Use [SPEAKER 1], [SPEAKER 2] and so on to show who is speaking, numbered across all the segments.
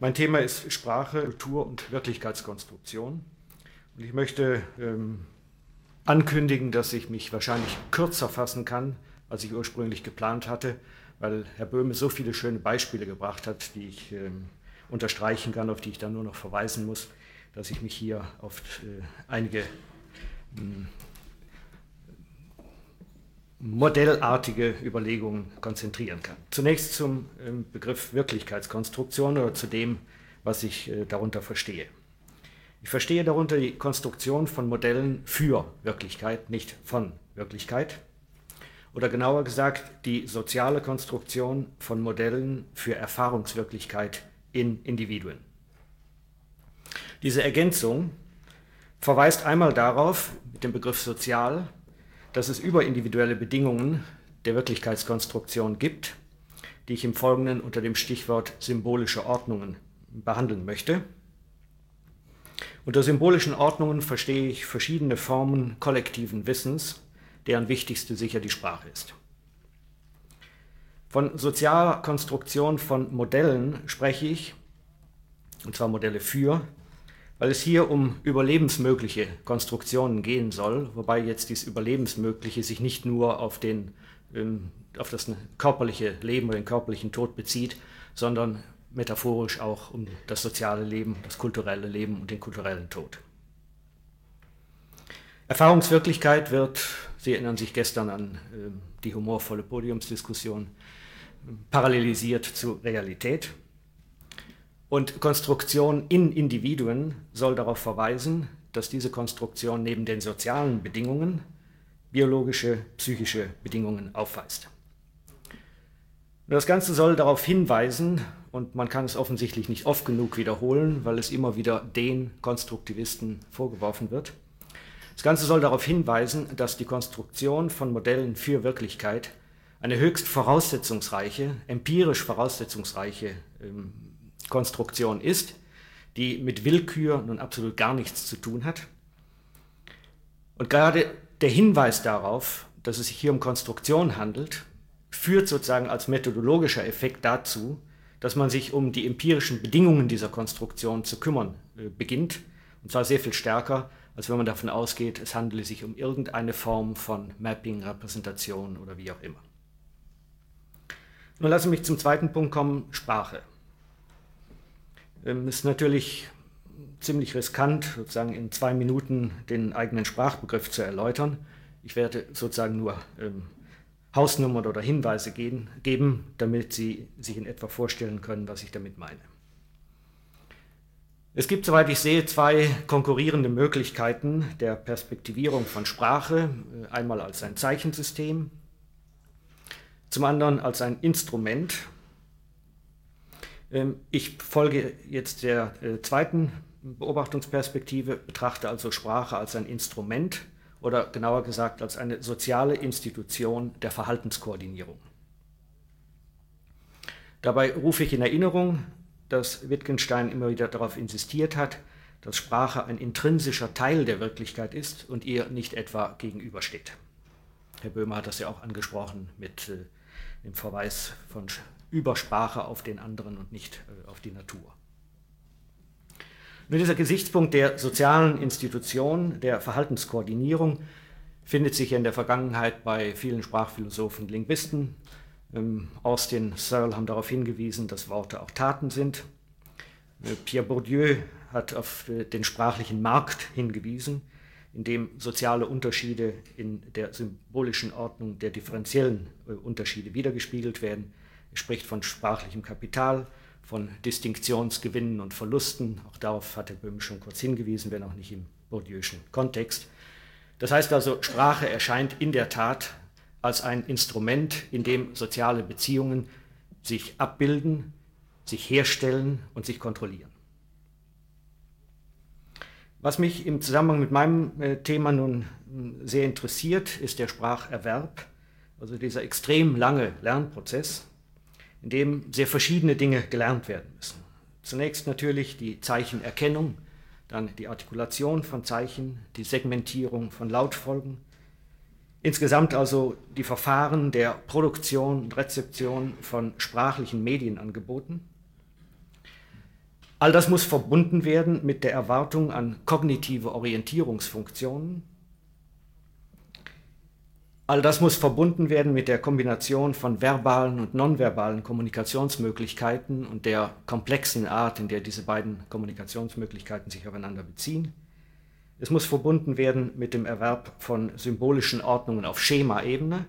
[SPEAKER 1] Mein Thema ist Sprache, Kultur und Wirklichkeitskonstruktion. Und ich möchte ähm, ankündigen, dass ich mich wahrscheinlich kürzer fassen kann, als ich ursprünglich geplant hatte, weil Herr Böhme so viele schöne Beispiele gebracht hat, die ich ähm, unterstreichen kann, auf die ich dann nur noch verweisen muss, dass ich mich hier auf äh, einige ähm, modellartige Überlegungen konzentrieren kann. Zunächst zum ähm, Begriff Wirklichkeitskonstruktion oder zu dem, was ich äh, darunter verstehe. Ich verstehe darunter die Konstruktion von Modellen für Wirklichkeit, nicht von Wirklichkeit. Oder genauer gesagt, die soziale Konstruktion von Modellen für Erfahrungswirklichkeit in Individuen. Diese Ergänzung verweist einmal darauf, mit dem Begriff sozial, dass es überindividuelle Bedingungen der Wirklichkeitskonstruktion gibt, die ich im Folgenden unter dem Stichwort symbolische Ordnungen behandeln möchte. Unter symbolischen Ordnungen verstehe ich verschiedene Formen kollektiven Wissens, deren wichtigste sicher die Sprache ist. Von sozialer Konstruktion von Modellen spreche ich, und zwar Modelle für weil es hier um überlebensmögliche Konstruktionen gehen soll, wobei jetzt dieses Überlebensmögliche sich nicht nur auf, den, ähm, auf das körperliche Leben oder den körperlichen Tod bezieht, sondern metaphorisch auch um das soziale Leben, das kulturelle Leben und den kulturellen Tod. Erfahrungswirklichkeit wird, Sie erinnern sich gestern an äh, die humorvolle Podiumsdiskussion, parallelisiert zu Realität. Und Konstruktion in Individuen soll darauf verweisen, dass diese Konstruktion neben den sozialen Bedingungen biologische, psychische Bedingungen aufweist. Und das Ganze soll darauf hinweisen, und man kann es offensichtlich nicht oft genug wiederholen, weil es immer wieder den Konstruktivisten vorgeworfen wird. Das Ganze soll darauf hinweisen, dass die Konstruktion von Modellen für Wirklichkeit eine höchst voraussetzungsreiche, empirisch voraussetzungsreiche ähm, Konstruktion ist, die mit Willkür nun absolut gar nichts zu tun hat. Und gerade der Hinweis darauf, dass es sich hier um Konstruktion handelt, führt sozusagen als methodologischer Effekt dazu, dass man sich um die empirischen Bedingungen dieser Konstruktion zu kümmern äh, beginnt. Und zwar sehr viel stärker, als wenn man davon ausgeht, es handele sich um irgendeine Form von Mapping, Repräsentation oder wie auch immer. Nun lassen Sie mich zum zweiten Punkt kommen, Sprache. Ähm, ist natürlich ziemlich riskant, sozusagen in zwei Minuten den eigenen Sprachbegriff zu erläutern. Ich werde sozusagen nur ähm, Hausnummern oder Hinweise gehen, geben, damit Sie sich in etwa vorstellen können, was ich damit meine. Es gibt, soweit ich sehe, zwei konkurrierende Möglichkeiten der Perspektivierung von Sprache. Einmal als ein Zeichensystem, zum anderen als ein Instrument, ich folge jetzt der äh, zweiten Beobachtungsperspektive, betrachte also Sprache als ein Instrument oder genauer gesagt als eine soziale Institution der Verhaltenskoordinierung. Dabei rufe ich in Erinnerung, dass Wittgenstein immer wieder darauf insistiert hat, dass Sprache ein intrinsischer Teil der Wirklichkeit ist und ihr nicht etwa gegenübersteht. Herr Böhmer hat das ja auch angesprochen mit äh, dem Verweis von Übersprache auf den anderen und nicht äh, auf die Natur. Nur dieser Gesichtspunkt der sozialen Institution, der Verhaltenskoordinierung, findet sich in der Vergangenheit bei vielen Sprachphilosophen und Linguisten. Ähm, Austin Searle haben darauf hingewiesen, dass Worte auch Taten sind. Äh, Pierre Bourdieu hat auf äh, den sprachlichen Markt hingewiesen, in dem soziale Unterschiede in der symbolischen Ordnung der differenziellen Unterschiede wiedergespiegelt werden. Spricht von sprachlichem Kapital, von Distinktionsgewinnen und Verlusten. Auch darauf hat Herr Böhm schon kurz hingewiesen, wenn auch nicht im Bourdieuschen Kontext. Das heißt also, Sprache erscheint in der Tat als ein Instrument, in dem soziale Beziehungen sich abbilden, sich herstellen und sich kontrollieren. Was mich im Zusammenhang mit meinem äh, Thema nun hm, sehr interessiert, ist der Spracherwerb, also dieser extrem lange Lernprozess, in dem sehr verschiedene Dinge gelernt werden müssen. Zunächst natürlich die Zeichenerkennung, dann die Artikulation von Zeichen, die Segmentierung von Lautfolgen, insgesamt also die Verfahren der Produktion und Rezeption von sprachlichen Medienangeboten. All das muss verbunden werden mit der Erwartung an kognitive Orientierungsfunktionen. All das muss verbunden werden mit der Kombination von verbalen und nonverbalen Kommunikationsmöglichkeiten und der komplexen Art, in der diese beiden Kommunikationsmöglichkeiten sich aufeinander beziehen. Es muss verbunden werden mit dem Erwerb von symbolischen Ordnungen auf Schemaebene,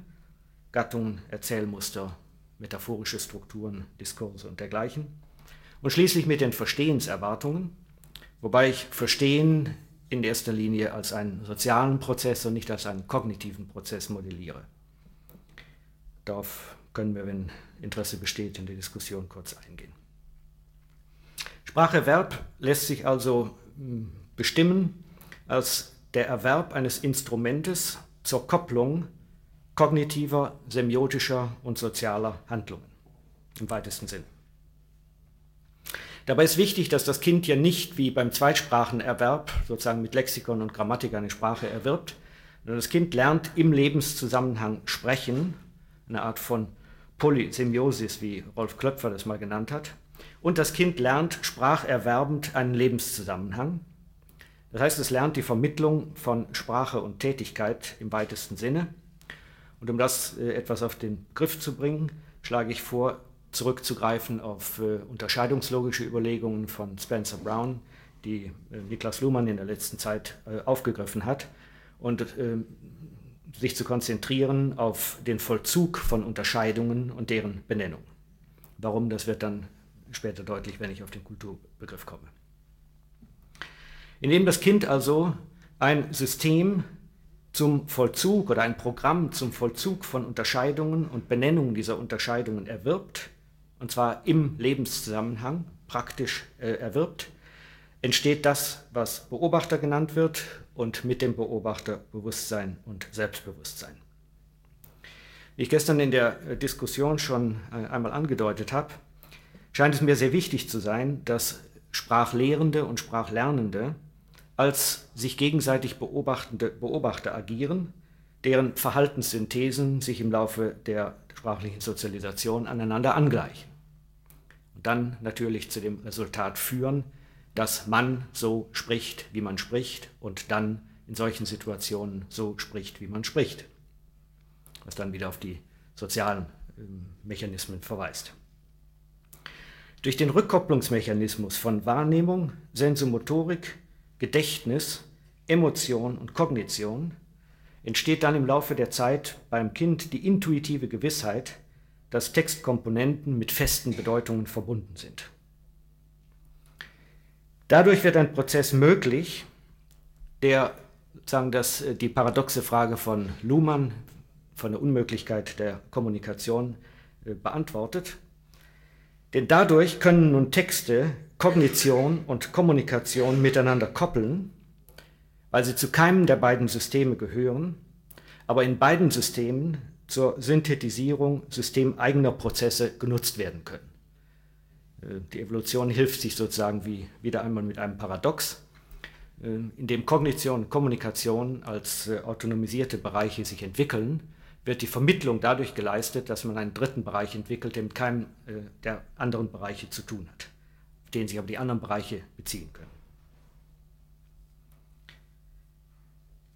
[SPEAKER 1] Gattungen, Erzählmuster, metaphorische Strukturen, Diskurse und dergleichen. Und schließlich mit den Verstehenserwartungen, wobei ich Verstehen in erster Linie als einen sozialen Prozess und nicht als einen kognitiven Prozess modelliere. Darauf können wir, wenn Interesse besteht, in der Diskussion kurz eingehen. Spracherwerb lässt sich also hm, bestimmen als der Erwerb eines Instrumentes zur Kopplung kognitiver, semiotischer und sozialer Handlungen im weitesten Sinne. Dabei ist wichtig, dass das Kind ja nicht wie beim Zweitsprachenerwerb sozusagen mit Lexikon und Grammatik eine Sprache erwirbt, sondern das Kind lernt im Lebenszusammenhang sprechen, eine Art von Polysemiosis, wie Rolf Klöpfer das mal genannt hat. Und das Kind lernt spracherwerbend einen Lebenszusammenhang. Das heißt, es lernt die Vermittlung von Sprache und Tätigkeit im weitesten Sinne. Und um das äh, etwas auf den Griff zu bringen, schlage ich vor, zurückzugreifen auf äh, unterscheidungslogische Überlegungen von Spencer Brown, die äh, Niklas Luhmann in der letzten Zeit äh, aufgegriffen hat, und äh, sich zu konzentrieren auf den Vollzug von Unterscheidungen und deren Benennung. Warum, das wird dann später deutlich, wenn ich auf den Kulturbegriff komme. Indem das Kind also ein System zum Vollzug oder ein Programm zum Vollzug von Unterscheidungen und Benennung dieser Unterscheidungen erwirbt, und zwar im Lebenszusammenhang praktisch äh, erwirbt, entsteht das, was Beobachter genannt wird und mit dem Beobachter Bewusstsein und Selbstbewusstsein. Wie ich gestern in der äh, Diskussion schon äh, einmal angedeutet habe, scheint es mir sehr wichtig zu sein, dass Sprachlehrende und Sprachlernende als sich gegenseitig beobachtende Beobachter agieren, deren Verhaltenssynthesen sich im Laufe der sprachlichen Sozialisation aneinander angleichen dann natürlich zu dem Resultat führen, dass man so spricht, wie man spricht und dann in solchen Situationen so spricht, wie man spricht, was dann wieder auf die sozialen ähm, Mechanismen verweist. Durch den Rückkopplungsmechanismus von Wahrnehmung, Sensomotorik, Gedächtnis, Emotion und Kognition entsteht dann im Laufe der Zeit beim Kind die intuitive Gewissheit, dass Textkomponenten mit festen Bedeutungen verbunden sind. Dadurch wird ein Prozess möglich, der sagen das, äh, die paradoxe Frage von Luhmann von der Unmöglichkeit der Kommunikation äh, beantwortet. Denn dadurch können nun Texte Kognition und Kommunikation miteinander koppeln, weil sie zu keinem der beiden Systeme gehören, aber in beiden Systemen zur Synthetisierung systemeigener Prozesse genutzt werden können. Äh, die Evolution hilft sich sozusagen wie wieder einmal mit einem Paradox, äh, in dem Kognition und Kommunikation als äh, autonomisierte Bereiche sich entwickeln, wird die Vermittlung dadurch geleistet, dass man einen dritten Bereich entwickelt, der mit keinem der anderen Bereiche zu tun hat, auf den sich aber die anderen Bereiche beziehen können.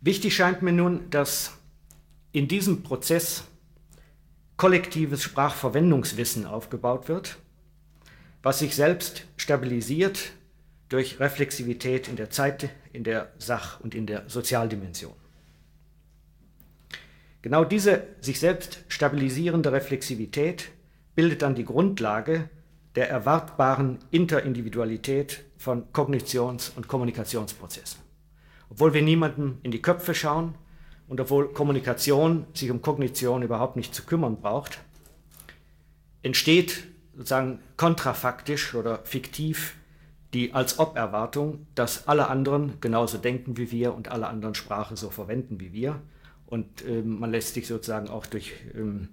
[SPEAKER 1] Wichtig scheint mir nun, dass in diesem Prozess kollektives Sprachverwendungswissen aufgebaut wird, was sich selbst stabilisiert durch Reflexivität in der Zeit, in der Sach- und in der Sozialdimension. Genau diese sich selbst stabilisierende Reflexivität bildet dann die Grundlage der erwartbaren Interindividualität von Kognitions- und Kommunikationsprozessen. Obwohl wir niemandem in die Köpfe schauen, und obwohl Kommunikation sich um Kognition überhaupt nicht zu kümmern braucht, entsteht sozusagen kontrafaktisch oder fiktiv die Als-Ob-Erwartung, dass alle anderen genauso denken wie wir und alle anderen Sprache so verwenden wie wir. Und ähm, man lässt sich sozusagen auch durch ähm,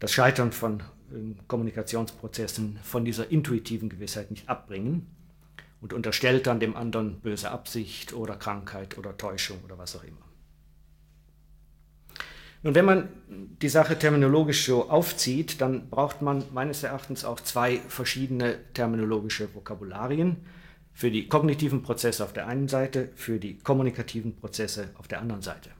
[SPEAKER 1] das Scheitern von ähm, Kommunikationsprozessen von dieser intuitiven Gewissheit nicht abbringen und unterstellt dann dem anderen böse Absicht oder Krankheit oder Täuschung oder was auch immer. Nun, wenn man die Sache terminologisch so aufzieht, dann braucht man meines Erachtens auch zwei verschiedene terminologische Vokabularien für die kognitiven Prozesse auf der einen Seite, für die kommunikativen Prozesse auf der anderen Seite.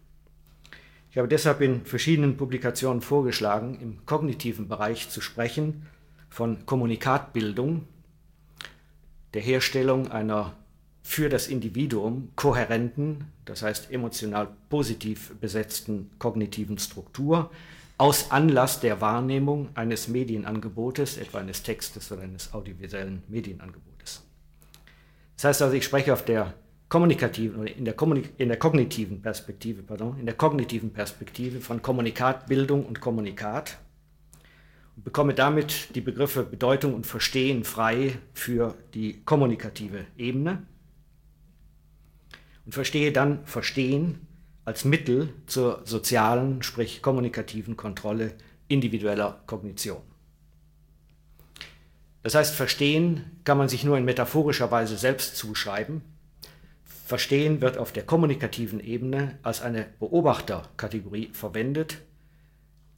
[SPEAKER 1] Ich habe deshalb in verschiedenen Publikationen vorgeschlagen, im kognitiven Bereich zu sprechen von Kommunikatbildung, der Herstellung einer für das Individuum kohärenten, das heißt emotional positiv besetzten kognitiven Struktur aus Anlass der Wahrnehmung eines Medienangebotes, etwa eines Textes oder eines audiovisuellen Medienangebotes. Das heißt also, ich spreche auf der kommunikativen oder in der, Kommunik in der kognitiven Perspektive, pardon, in der kognitiven Perspektive von Kommunikatbildung und Kommunikat und bekomme damit die Begriffe Bedeutung und Verstehen frei für die kommunikative Ebene und verstehe dann Verstehen als Mittel zur sozialen, sprich kommunikativen Kontrolle individueller Kognition. Das heißt, Verstehen kann man sich nur in metaphorischer Weise selbst zuschreiben. Verstehen wird auf der kommunikativen Ebene als eine Beobachterkategorie verwendet.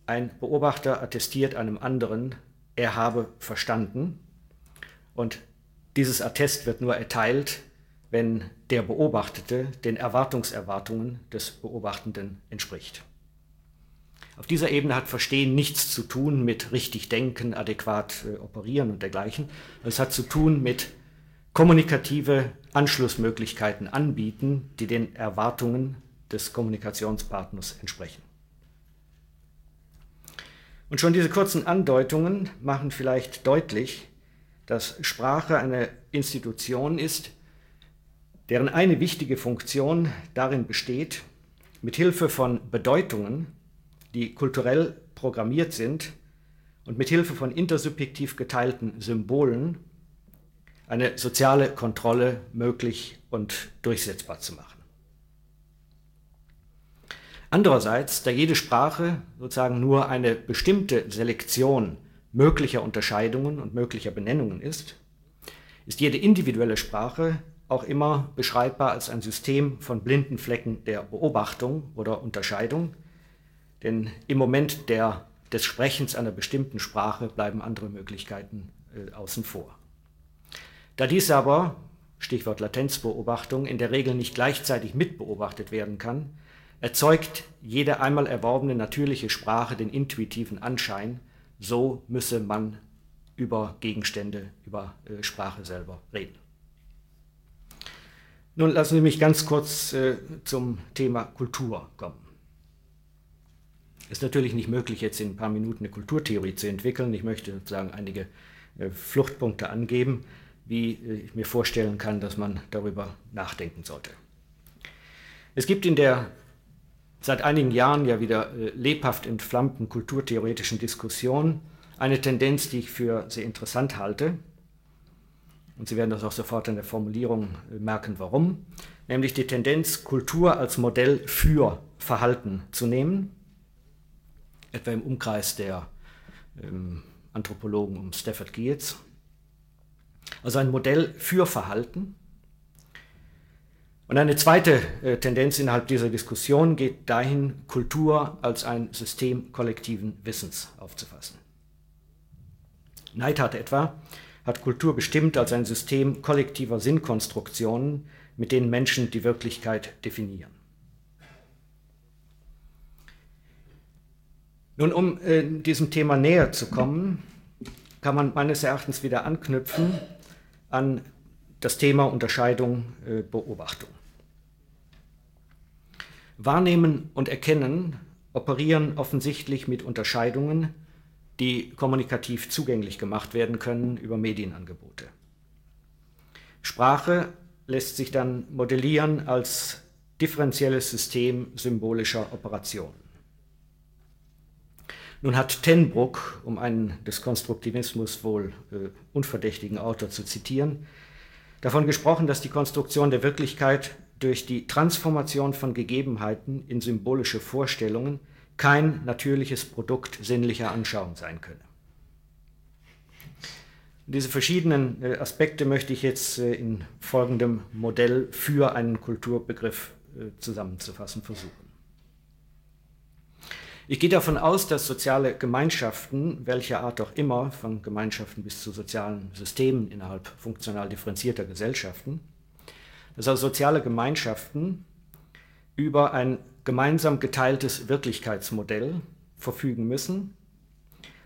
[SPEAKER 1] Ein Beobachter attestiert einem anderen, er habe verstanden. Und dieses Attest wird nur erteilt, wenn der Beobachtete den Erwartungserwartungen des Beobachtenden entspricht. Auf dieser Ebene hat Verstehen nichts zu tun mit richtig denken, adäquat äh, operieren und dergleichen. Es hat zu tun mit kommunikative Anschlussmöglichkeiten anbieten, die den Erwartungen des Kommunikationspartners entsprechen. Und schon diese kurzen Andeutungen machen vielleicht deutlich, dass Sprache eine Institution ist, deren eine wichtige Funktion darin besteht, mit Hilfe von Bedeutungen, die kulturell programmiert sind und mit Hilfe von intersubjektiv geteilten Symbolen eine soziale Kontrolle möglich und durchsetzbar zu machen. Andererseits, da jede Sprache sozusagen nur eine bestimmte Selektion möglicher Unterscheidungen und möglicher Benennungen ist, ist jede individuelle Sprache auch immer beschreibbar als ein System von blinden Flecken der Beobachtung oder Unterscheidung. Denn im Moment der, des Sprechens einer bestimmten Sprache bleiben andere Möglichkeiten äh, außen vor. Da dies aber, Stichwort Latenzbeobachtung, in der Regel nicht gleichzeitig mitbeobachtet werden kann, erzeugt jede einmal erworbene natürliche Sprache den intuitiven Anschein, so müsse man über Gegenstände, über äh, Sprache selber reden. Nun lassen Sie mich ganz kurz äh, zum Thema Kultur kommen. Es ist natürlich nicht möglich, jetzt in ein paar Minuten eine Kulturtheorie zu entwickeln. Ich möchte sozusagen einige äh, Fluchtpunkte angeben, wie äh, ich mir vorstellen kann, dass man darüber nachdenken sollte. Es gibt in der seit einigen Jahren ja wieder äh, lebhaft entflammten kulturtheoretischen Diskussion eine Tendenz, die ich für sehr interessant halte, und Sie werden das auch sofort in der Formulierung merken, warum, nämlich die Tendenz, Kultur als Modell für Verhalten zu nehmen, etwa im Umkreis der ähm, Anthropologen um Stafford Geertz. Also ein Modell für Verhalten. Und eine zweite äh, Tendenz innerhalb dieser Diskussion geht dahin, Kultur als ein System kollektiven Wissens aufzufassen. Neidhardt etwa hat Kultur bestimmt als ein System kollektiver Sinnkonstruktionen, mit denen Menschen die Wirklichkeit definieren. Nun, um äh, diesem Thema näher zu kommen, kann man meines Erachtens wieder anknüpfen an das Thema Unterscheidung, äh, Beobachtung. Wahrnehmen und Erkennen operieren offensichtlich mit Unterscheidungen, die kommunikativ zugänglich gemacht werden können über Medienangebote. Sprache lässt sich dann modellieren als differenzielles System symbolischer Operationen. Nun hat Tenbruck, um einen des Konstruktivismus wohl äh, unverdächtigen Autor zu zitieren, davon gesprochen, dass die Konstruktion der Wirklichkeit durch die Transformation von Gegebenheiten in symbolische Vorstellungen kein natürliches Produkt sinnlicher Anschauung sein könne. Diese verschiedenen äh, Aspekte möchte ich jetzt äh, in folgendem Modell für einen Kulturbegriff äh, zusammenzufassen versuchen. Ich gehe davon aus, dass soziale Gemeinschaften, welcher Art auch immer, von Gemeinschaften bis zu sozialen Systemen innerhalb funktional differenzierter Gesellschaften, dass also soziale Gemeinschaften über ein gemeinsam geteiltes Wirklichkeitsmodell verfügen müssen,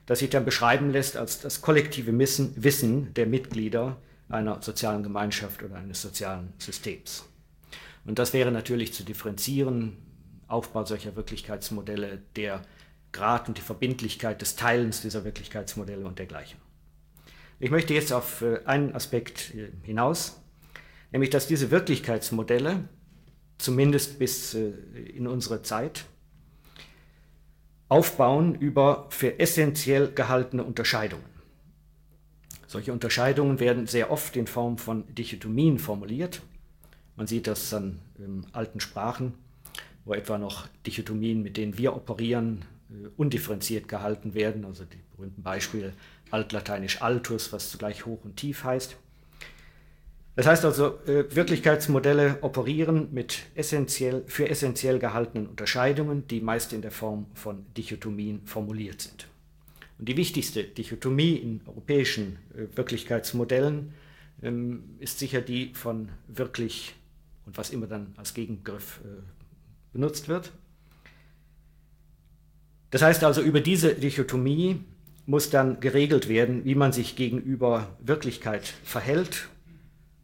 [SPEAKER 1] das sich dann beschreiben lässt als das kollektive Wissen der Mitglieder einer sozialen Gemeinschaft oder eines sozialen Systems. Und das wäre natürlich zu differenzieren, Aufbau solcher Wirklichkeitsmodelle, der Grad und die Verbindlichkeit des Teilens dieser Wirklichkeitsmodelle und dergleichen. Ich möchte jetzt auf äh, einen Aspekt äh, hinaus, nämlich dass diese Wirklichkeitsmodelle, zumindest bis äh, in unsere Zeit, aufbauen über für essentiell gehaltene Unterscheidungen. Solche Unterscheidungen werden sehr oft in Form von Dichotomien formuliert. Man sieht das an ähm, alten Sprachen, wo etwa noch Dichotomien, mit denen wir operieren, äh, undifferenziert gehalten werden. Also die berühmten Beispiele altlateinisch altus, was zugleich hoch und tief heißt. Das heißt also, äh, Wirklichkeitsmodelle operieren mit essentiell, für essentiell gehaltenen Unterscheidungen, die meist in der Form von Dichotomien formuliert sind. Und die wichtigste Dichotomie in europäischen äh, Wirklichkeitsmodellen ähm, ist sicher die von wirklich und was immer dann als Gegengriff äh, benutzt wird. Das heißt also, über diese Dichotomie muss dann geregelt werden, wie man sich gegenüber Wirklichkeit verhält.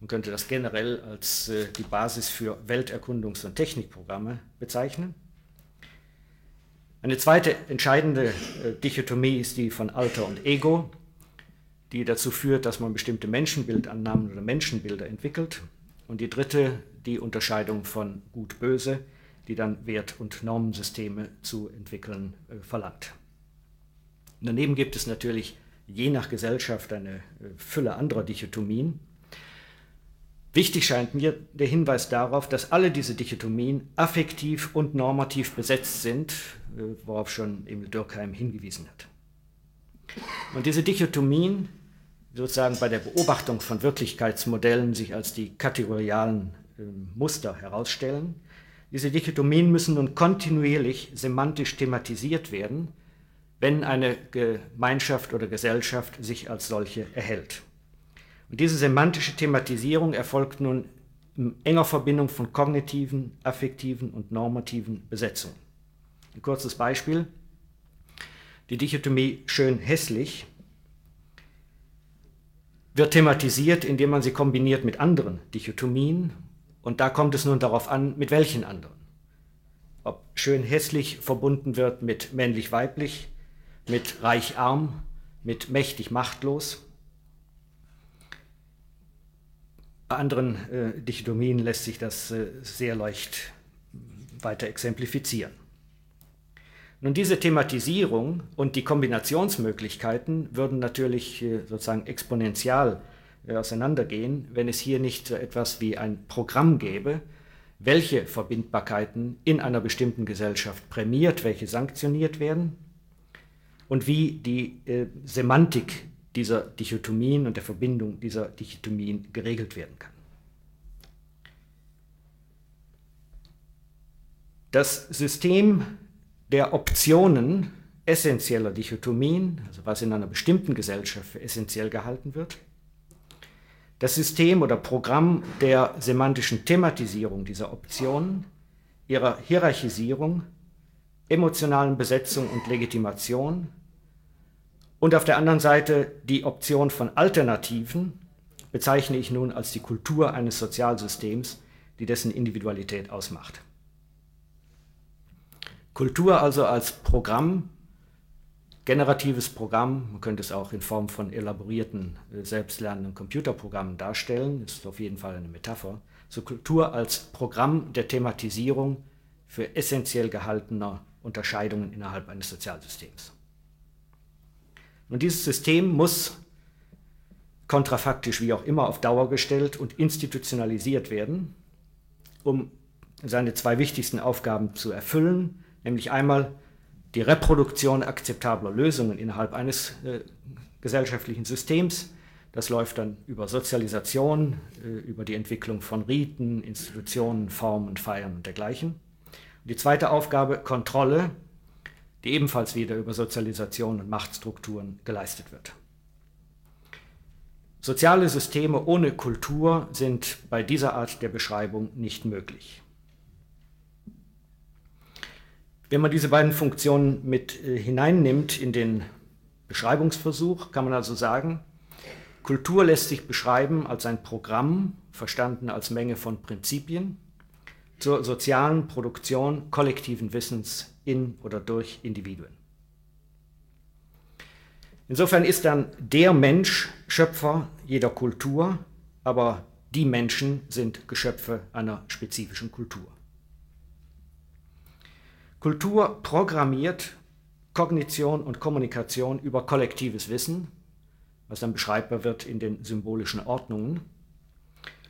[SPEAKER 1] Man könnte das generell als äh, die Basis für Welterkundungs- und Technikprogramme bezeichnen. Eine zweite entscheidende äh, Dichotomie ist die von Alter und Ego, die dazu führt, dass man bestimmte Menschenbildannahmen oder Menschenbilder entwickelt. Und die dritte, die Unterscheidung von Gut-Böse, die dann Wert- und Normensysteme zu entwickeln äh, verlangt. Daneben gibt es natürlich je nach Gesellschaft eine äh, Fülle anderer Dichotomien. Wichtig scheint mir der Hinweis darauf, dass alle diese Dichotomien affektiv und normativ besetzt sind, äh, worauf schon Emil Dürkheim hingewiesen hat. Und diese Dichotomien sozusagen bei der Beobachtung von Wirklichkeitsmodellen sich als die kategorialen äh, Muster herausstellen, diese Dichotomien müssen nun kontinuierlich semantisch thematisiert werden, wenn eine Gemeinschaft oder Gesellschaft sich als solche erhält. Und diese semantische Thematisierung erfolgt nun in enger Verbindung von kognitiven, affektiven und normativen Besetzungen. Ein kurzes Beispiel. Die Dichotomie schön-hässlich wird thematisiert, indem man sie kombiniert mit anderen Dichotomien und da kommt es nun darauf an, mit welchen anderen. Ob schön hässlich verbunden wird mit männlich weiblich, mit reich arm, mit mächtig Bei anderen äh, Dichotomien lässt sich das äh, sehr leicht weiter exemplifizieren. Nun, diese Thematisierung und die Kombinationsmöglichkeiten würden natürlich äh, sozusagen exponentiell äh, auseinandergehen, wenn es hier nicht so etwas wie ein Programm gäbe, welche Verbindbarkeiten in einer bestimmten Gesellschaft prämiert, welche sanktioniert werden und wie die äh, Semantik dieser Dichotomien und der Verbindung dieser Dichotomien geregelt werden kann. Das System der Optionen essentieller Dichotomien, also was in einer bestimmten Gesellschaft für essentiell gehalten wird, das System oder Programm der semantischen Thematisierung dieser Optionen, ihrer Hierarchisierung, emotionalen Besetzung und Legitimation und auf der anderen Seite die Option von Alternativen bezeichne ich nun als die Kultur eines Sozialsystems, die dessen Individualität ausmacht. Kultur also als Programm generatives Programm, man könnte es auch in Form von elaborierten, äh, selbstlernenden Computerprogrammen darstellen, ist auf jeden Fall eine Metapher, zur Kultur als Programm der Thematisierung für essentiell gehaltener Unterscheidungen innerhalb eines Sozialsystems. Und dieses System muss kontrafaktisch wie auch immer auf Dauer gestellt und institutionalisiert werden, um seine zwei wichtigsten Aufgaben zu erfüllen, nämlich einmal die Reproduktion akzeptabler Lösungen innerhalb eines äh, gesellschaftlichen Systems. Das läuft dann über Sozialisation, äh, über die Entwicklung von Riten, Institutionen, Formen, Feiern und dergleichen. Und die zweite Aufgabe, Kontrolle die ebenfalls wieder über Sozialisation und Machtstrukturen geleistet wird. Soziale Systeme ohne Kultur sind bei dieser Art der Beschreibung nicht möglich. Wenn man diese beiden Funktionen mit äh, hineinnimmt in den Beschreibungsversuch, kann man also sagen, Kultur lässt sich beschreiben als ein Programm, verstanden als Menge von Prinzipien, zur sozialen Produktion kollektiven Wissens in oder durch Individuen. Insofern ist dann der Mensch Schöpfer jeder Kultur, aber die Menschen sind Geschöpfe einer spezifischen Kultur. Kultur programmiert Kognition und Kommunikation über kollektives Wissen, was dann beschreibbar wird in den symbolischen Ordnungen,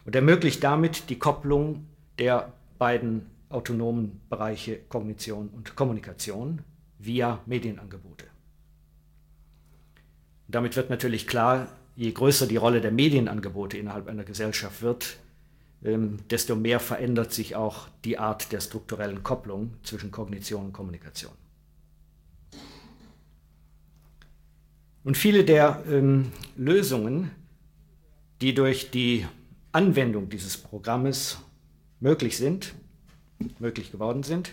[SPEAKER 1] und ermöglicht damit die Kopplung der beiden autonomen Bereiche Kognition und Kommunikation via Medienangebote. Damit wird natürlich klar, je größer die Rolle der Medienangebote innerhalb einer Gesellschaft wird, ähm, desto mehr verändert sich auch die Art der strukturellen Kopplung zwischen Kognition und Kommunikation. Und viele der ähm, Lösungen, die durch die Anwendung dieses Programmes möglich sind, möglich geworden sind,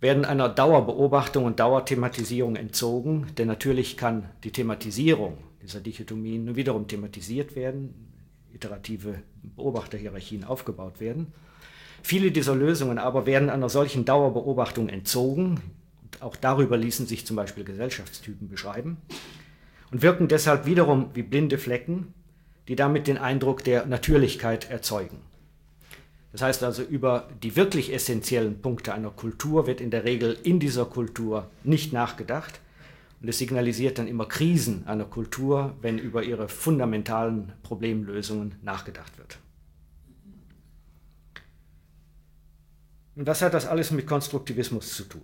[SPEAKER 1] werden einer Dauerbeobachtung und Dauerthematisierung entzogen, denn natürlich kann die Thematisierung dieser Dichotomien nun wiederum thematisiert werden, iterative Beobachterhierarchien aufgebaut werden. Viele dieser Lösungen aber werden einer solchen Dauerbeobachtung entzogen, auch darüber ließen sich zum Beispiel Gesellschaftstypen beschreiben, und wirken deshalb wiederum wie blinde Flecken, die damit den Eindruck der Natürlichkeit erzeugen. Das heißt also, über die wirklich essentiellen Punkte einer Kultur wird in der Regel in dieser Kultur nicht nachgedacht. Und es signalisiert dann immer Krisen einer Kultur, wenn über ihre fundamentalen Problemlösungen nachgedacht wird. Und was hat das alles mit Konstruktivismus zu tun?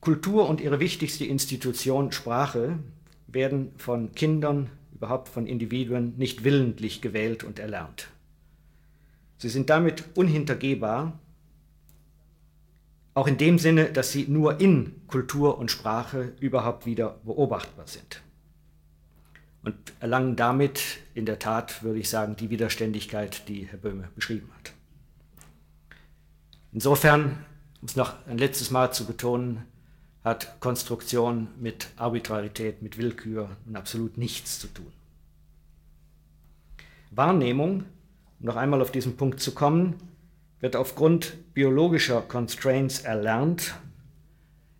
[SPEAKER 1] Kultur und ihre wichtigste Institution Sprache werden von Kindern überhaupt von Individuen nicht willentlich gewählt und erlernt. Sie sind damit unhintergehbar, auch in dem Sinne, dass sie nur in Kultur und Sprache überhaupt wieder beobachtbar sind. Und erlangen damit in der Tat, würde ich sagen, die Widerständigkeit, die Herr Böhme beschrieben hat. Insofern, um es noch ein letztes Mal zu betonen, hat Konstruktion mit Arbitrarität, mit Willkür und absolut nichts zu tun. Wahrnehmung, um noch einmal auf diesen Punkt zu kommen, wird aufgrund biologischer Constraints erlernt,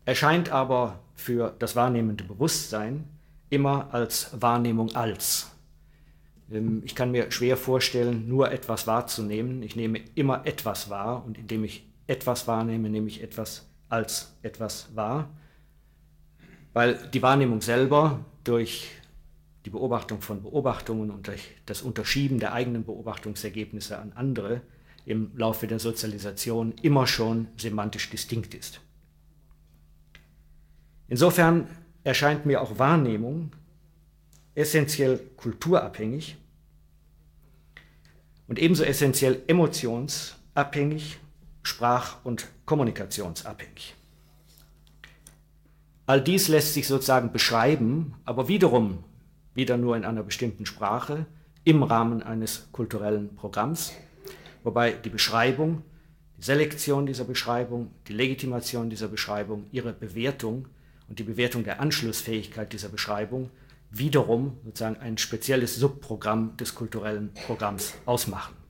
[SPEAKER 1] erscheint aber für das wahrnehmende Bewusstsein immer als Wahrnehmung als. Ähm, ich kann mir schwer vorstellen, nur etwas wahrzunehmen. Ich nehme immer etwas wahr und indem ich etwas wahrnehme, nehme ich etwas als etwas wahr, weil die Wahrnehmung selber durch die Beobachtung von Beobachtungen und durch das Unterschieben der eigenen Beobachtungsergebnisse an andere im Laufe der Sozialisation immer schon semantisch distinkt ist. Insofern erscheint mir auch Wahrnehmung essentiell kulturabhängig und ebenso essentiell emotionsabhängig sprach- und kommunikationsabhängig. All dies lässt sich sozusagen beschreiben, aber wiederum wieder nur in einer bestimmten Sprache im Rahmen eines kulturellen Programms, wobei die Beschreibung, die Selektion dieser Beschreibung, die Legitimation dieser Beschreibung, ihre Bewertung und die Bewertung der Anschlussfähigkeit dieser Beschreibung wiederum sozusagen ein spezielles Subprogramm des kulturellen Programms ausmachen.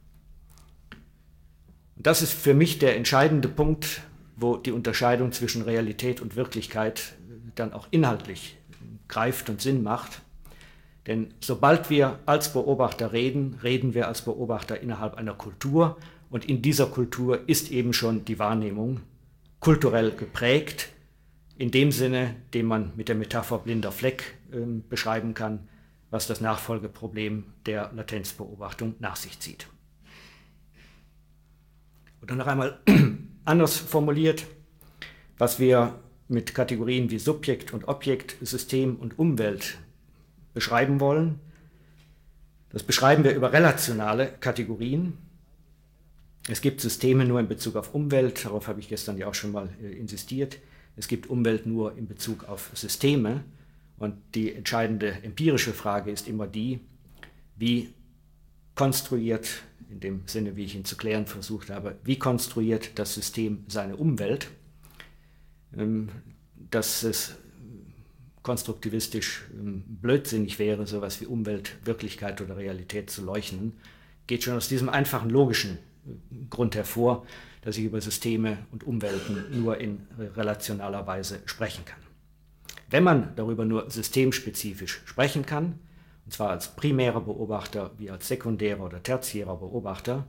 [SPEAKER 1] Das ist für mich der entscheidende Punkt, wo die Unterscheidung zwischen Realität und Wirklichkeit dann auch inhaltlich greift und Sinn macht. Denn sobald wir als Beobachter reden, reden wir als Beobachter innerhalb einer Kultur und in dieser Kultur ist eben schon die Wahrnehmung kulturell geprägt, in dem Sinne, den man mit der Metapher blinder Fleck äh, beschreiben kann, was das Nachfolgeproblem der Latenzbeobachtung nach sich zieht. Oder noch einmal anders formuliert, was wir mit Kategorien wie Subjekt und Objekt, System und Umwelt beschreiben wollen. Das beschreiben wir über relationale Kategorien. Es gibt Systeme nur in Bezug auf Umwelt, darauf habe ich gestern ja auch schon mal äh, insistiert. Es gibt Umwelt nur in Bezug auf Systeme. Und die entscheidende empirische Frage ist immer die, wie konstruiert, in dem Sinne, wie ich ihn zu klären versucht habe, wie konstruiert das System seine Umwelt, ähm, dass es konstruktivistisch ähm, blödsinnig wäre, sowas wie Umwelt, Wirklichkeit oder Realität zu leuchten, geht schon aus diesem einfachen logischen äh, Grund hervor, dass ich über Systeme und Umwelten nur in relationaler Weise sprechen kann. Wenn man darüber nur systemspezifisch sprechen kann, und zwar als primärer Beobachter wie als sekundärer oder tertiärer Beobachter,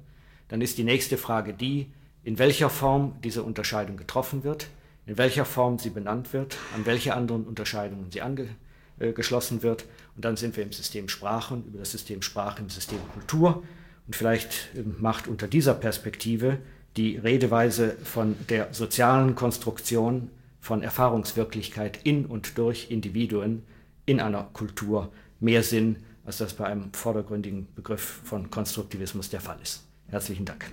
[SPEAKER 1] dann ist die nächste Frage die, in welcher Form diese Unterscheidung getroffen wird, in welcher Form sie benannt wird, an welche anderen Unterscheidungen sie angeschlossen äh, wird. Und dann sind wir im System Sprache und über das System Sprache im System Kultur. Und vielleicht ähm, macht unter dieser Perspektive die Redeweise von der sozialen Konstruktion von Erfahrungswirklichkeit in und durch Individuen in einer Kultur mehr Sinn, als das bei einem vordergründigen Begriff von Konstruktivismus der Fall ist. Herzlichen Dank.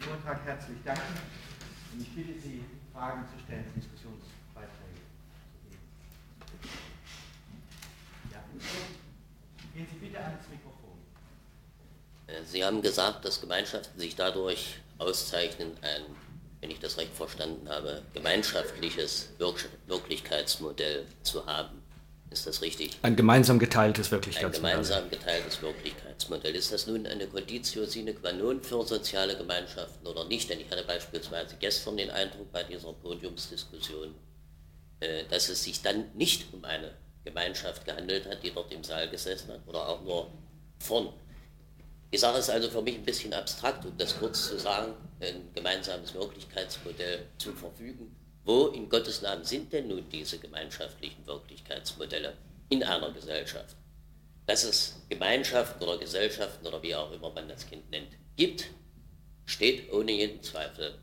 [SPEAKER 2] Vortrag herzlich danken und ich bitte Sie, Fragen zu stellen, Diskussionsbeiträge zu geben. Ja. Gehen Sie bitte ans Mikrofon.
[SPEAKER 3] Äh, Sie haben gesagt, dass Gemeinschaften sich dadurch auszeichnen, ein, wenn ich das recht verstanden habe, gemeinschaftliches Wirklichkeitsmodell zu haben. Ist das richtig?
[SPEAKER 1] Ein gemeinsam geteiltes Wirklichkeitsmodell.
[SPEAKER 3] Ein gemeinsam geteiltes Wirklichkeitsmodell. Ist das nun eine Conditio sine qua non für soziale Gemeinschaften oder nicht? Denn ich hatte beispielsweise gestern den Eindruck bei dieser Podiumsdiskussion, äh, dass es sich dann nicht um eine Gemeinschaft gehandelt hat, die dort im Saal gesessen hat oder auch nur vorn. Die Sache ist also für mich ein bisschen abstrakt, um das kurz zu sagen, ein gemeinsames Wirklichkeitsmodell zu verfügen wo in Gottes Namen sind denn nun diese gemeinschaftlichen Wirklichkeitsmodelle in einer Gesellschaft? Dass es Gemeinschaften oder Gesellschaften oder wie auch immer man das Kind nennt, gibt, steht ohne jeden Zweifel.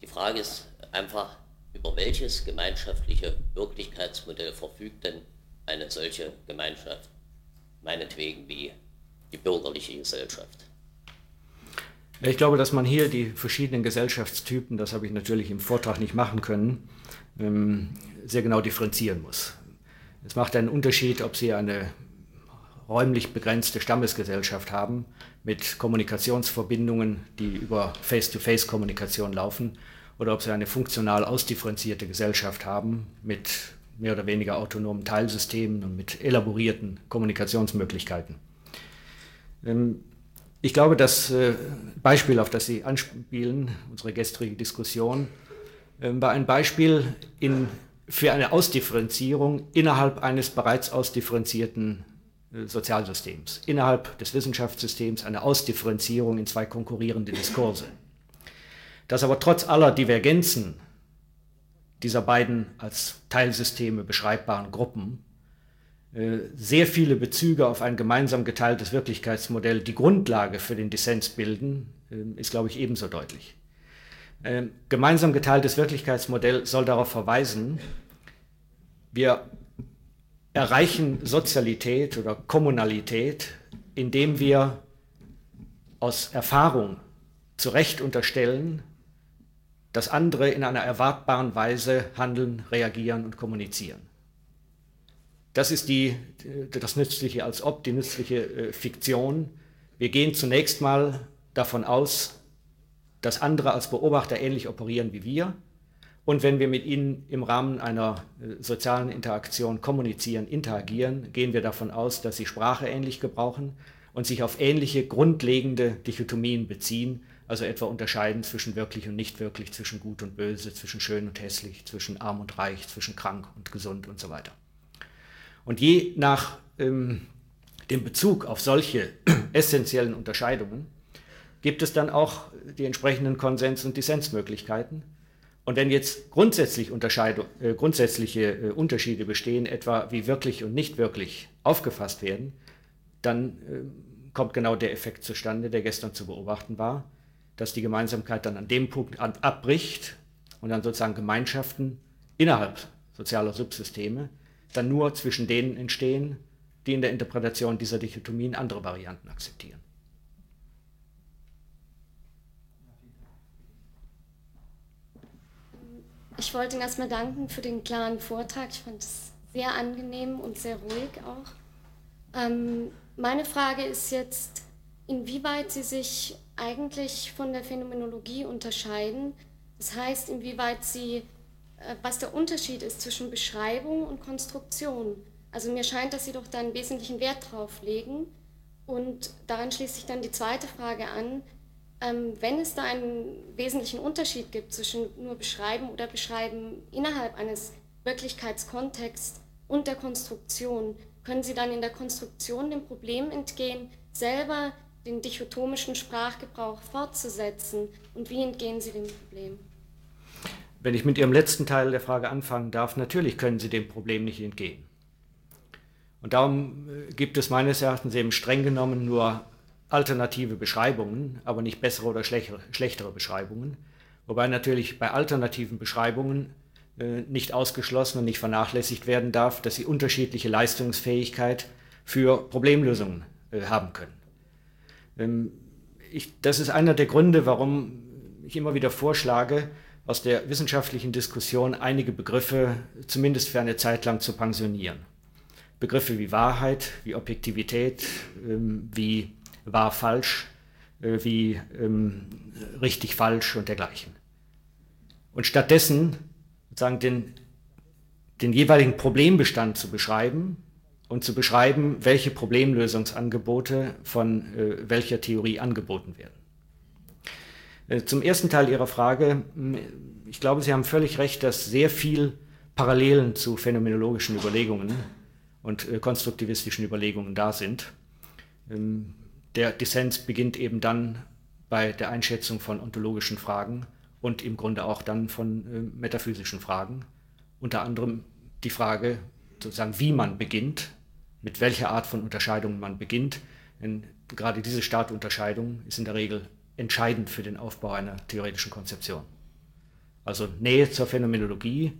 [SPEAKER 3] Die Frage ist einfach, über welches gemeinschaftliche Wirklichkeitsmodell verfügt denn eine solche Gemeinschaft, meinetwegen wie die bürgerliche Gesellschaft?
[SPEAKER 1] Ich glaube, dass man hier die verschiedenen Gesellschaftstypen, das habe ich natürlich im Vortrag nicht machen können, ähm, sehr genau differenzieren muss. Es macht einen Unterschied, ob Sie eine räumlich begrenzte Stammesgesellschaft haben mit Kommunikationsverbindungen, die über Face-to-Face-Kommunikation laufen, oder ob Sie eine funktional ausdifferenzierte Gesellschaft haben mit mehr oder weniger autonomen Teilsystemen und mit elaborierten Kommunikationsmöglichkeiten. Ähm, ich glaube, das äh, Beispiel, auf das Sie anspielen, unsere gestrige Diskussion, ähm, war ein Beispiel in, für eine Ausdifferenzierung innerhalb eines bereits ausdifferenzierten äh, Sozialsystems, innerhalb des Wissenschaftssystems eine Ausdifferenzierung in zwei konkurrierende Diskurse. Dass aber trotz aller Divergenzen dieser beiden als Teilsysteme beschreibbaren Gruppen sehr viele Bezüge auf ein gemeinsam geteiltes Wirklichkeitsmodell die Grundlage für den Dissens bilden, ähm, ist, glaube ich, ebenso deutlich. Ähm, gemeinsam geteiltes Wirklichkeitsmodell soll darauf verweisen, wir erreichen Sozialität oder Kommunalität, indem wir aus Erfahrung zu Recht unterstellen, dass andere in einer erwartbaren Weise handeln, reagieren und kommunizieren. Das ist die, das Nützliche als ob, die nützliche äh, Fiktion. Wir gehen zunächst mal davon aus, dass andere als Beobachter ähnlich operieren wie wir. Und wenn wir mit ihnen im Rahmen einer äh, sozialen Interaktion kommunizieren, interagieren, gehen wir davon aus, dass sie Sprache ähnlich gebrauchen und sich auf ähnliche grundlegende Dichotomien beziehen, also etwa unterscheiden zwischen wirklich und nicht wirklich, zwischen gut und böse, zwischen schön und hässlich, zwischen arm und reich, zwischen krank und gesund und so weiter. Und je nach ähm, dem Bezug auf solche essentiellen Unterscheidungen gibt es dann auch die entsprechenden Konsens- und Dissensmöglichkeiten. Und wenn jetzt grundsätzlich äh, grundsätzliche äh, Unterschiede bestehen, etwa wie wirklich und nicht wirklich aufgefasst werden, dann äh, kommt genau der Effekt zustande, der gestern zu beobachten war, dass die Gemeinsamkeit dann an dem Punkt an, abbricht, und dann sozusagen Gemeinschaften innerhalb sozialer Subsysteme dann nur zwischen denen entstehen, die in der Interpretation dieser Dichotomien andere Varianten akzeptieren.
[SPEAKER 4] Ich wollte Ihnen erstmal danken für den klaren Vortrag. Ich fand es sehr angenehm und sehr ruhig auch. Ähm, meine Frage ist jetzt, inwieweit Sie sich eigentlich von der Phänomenologie unterscheiden. Das heißt, inwieweit Sie, was der Unterschied ist zwischen Beschreibung und Konstruktion. Also mir scheint, dass Sie doch da einen wesentlichen Wert drauf legen. Und daran schließt sich dann die zweite Frage an. Ähm, wenn es da einen wesentlichen Unterschied gibt zwischen nur Beschreiben oder Beschreiben innerhalb eines Wirklichkeitskontexts und der Konstruktion, können Sie dann in der Konstruktion dem Problem entgehen, selber den dichotomischen Sprachgebrauch fortzusetzen? Und wie entgehen Sie dem Problem?
[SPEAKER 1] Wenn ich mit Ihrem letzten Teil der Frage anfangen darf, natürlich können Sie dem Problem nicht entgehen. Und darum äh, gibt es meines Erachtens eben streng genommen nur alternative Beschreibungen, aber nicht bessere oder schlechtere, Beschreibungen. Wobei natürlich bei alternativen Beschreibungen äh, nicht ausgeschlossen und nicht vernachlässigt werden darf, dass sie unterschiedliche Leistungsfähigkeit für Problemlösungen äh, haben können. Ähm, ich, das ist einer der Gründe, warum ich immer wieder vorschlage, aus der wissenschaftlichen Diskussion einige Begriffe zumindest für eine Zeit lang zu pensionieren. Begriffe wie Wahrheit, wie Objektivität, ähm, wie wahr falsch, äh, wie ähm, richtig falsch und dergleichen. Und stattdessen sozusagen den, den jeweiligen Problembestand zu beschreiben und zu beschreiben, welche Problemlösungsangebote von äh, welcher Theorie angeboten werden. Äh, zum ersten Teil Ihrer Frage, ich glaube, Sie haben völlig recht, dass sehr viel Parallelen zu phänomenologischen Überlegungen und äh, konstruktivistischen Überlegungen da sind. Ähm, der Dissens beginnt eben dann bei der Einschätzung von ontologischen Fragen und im Grunde auch dann von äh, metaphysischen Fragen. Unter anderem die Frage, sozusagen, wie man beginnt, mit welcher Art von Unterscheidung man beginnt. Denn gerade diese Startunterscheidung ist in der Regel entscheidend für den Aufbau einer theoretischen Konzeption. Also Nähe zur Phänomenologie,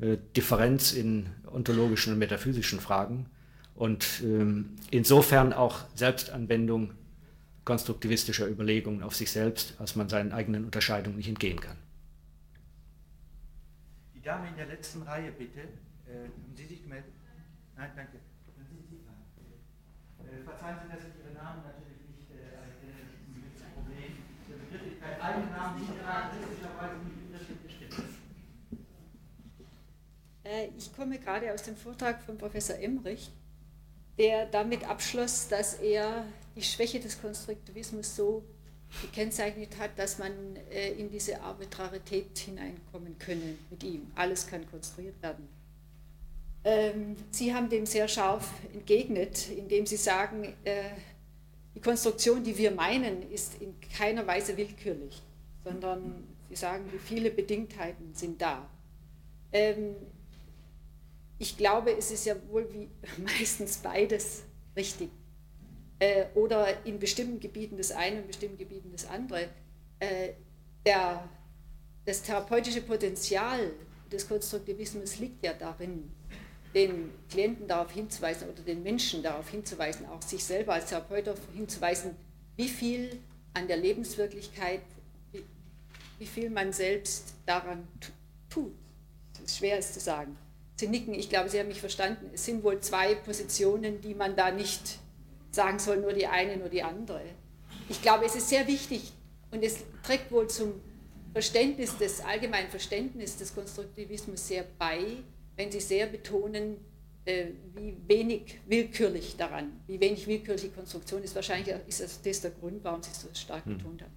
[SPEAKER 1] äh, Differenz in ontologischen und metaphysischen Fragen und ähm, insofern auch Selbstanwendung konstruktivistischer Überlegungen auf sich selbst, als man seinen eigenen Unterscheidungen nicht entgehen kann.
[SPEAKER 2] Die Dame in der letzten Reihe, bitte. Äh, haben Sie sich gemeldet? Nein, danke. Äh, verzeihen Sie, dass ich Ihren Namen natürlich nicht äh, erkenne. Das ist ein Problem. Der Begrifflichkeit einen Namen nicht charakteristischerweise nicht.
[SPEAKER 5] Äh, ich komme gerade aus dem Vortrag von Professor Emrich der damit abschloss, dass er die Schwäche des Konstruktivismus so gekennzeichnet hat, dass man äh, in diese Arbitrarität hineinkommen könne mit ihm. Alles kann konstruiert werden. Ähm, Sie haben dem sehr scharf entgegnet, indem Sie sagen, äh, die Konstruktion, die wir meinen, ist in keiner Weise willkürlich, sondern Sie sagen, wie viele Bedingtheiten sind da. Ähm, ich glaube, es ist ja wohl wie meistens beides richtig. Äh, oder in bestimmten Gebieten das eine, in bestimmten Gebieten das andere. Äh, der, das therapeutische Potenzial des Konstruktivismus liegt ja darin, den Klienten darauf hinzuweisen oder den Menschen darauf hinzuweisen, auch sich selber als Therapeut darauf hinzuweisen, wie viel an der Lebenswirklichkeit, wie, wie viel man selbst daran tut. Das ist schwer es zu sagen. Sie nicken, ich glaube, Sie haben mich verstanden. Es sind wohl zwei Positionen, die man da nicht sagen soll, nur die eine, nur die andere. Ich glaube, es ist sehr wichtig und es trägt wohl zum Verständnis des allgemeinen Verständnis des Konstruktivismus sehr bei, wenn Sie sehr betonen, äh, wie wenig willkürlich daran, wie wenig willkürliche Konstruktion ist. Wahrscheinlich ist das, das der Grund, warum Sie es so stark hm. betont haben.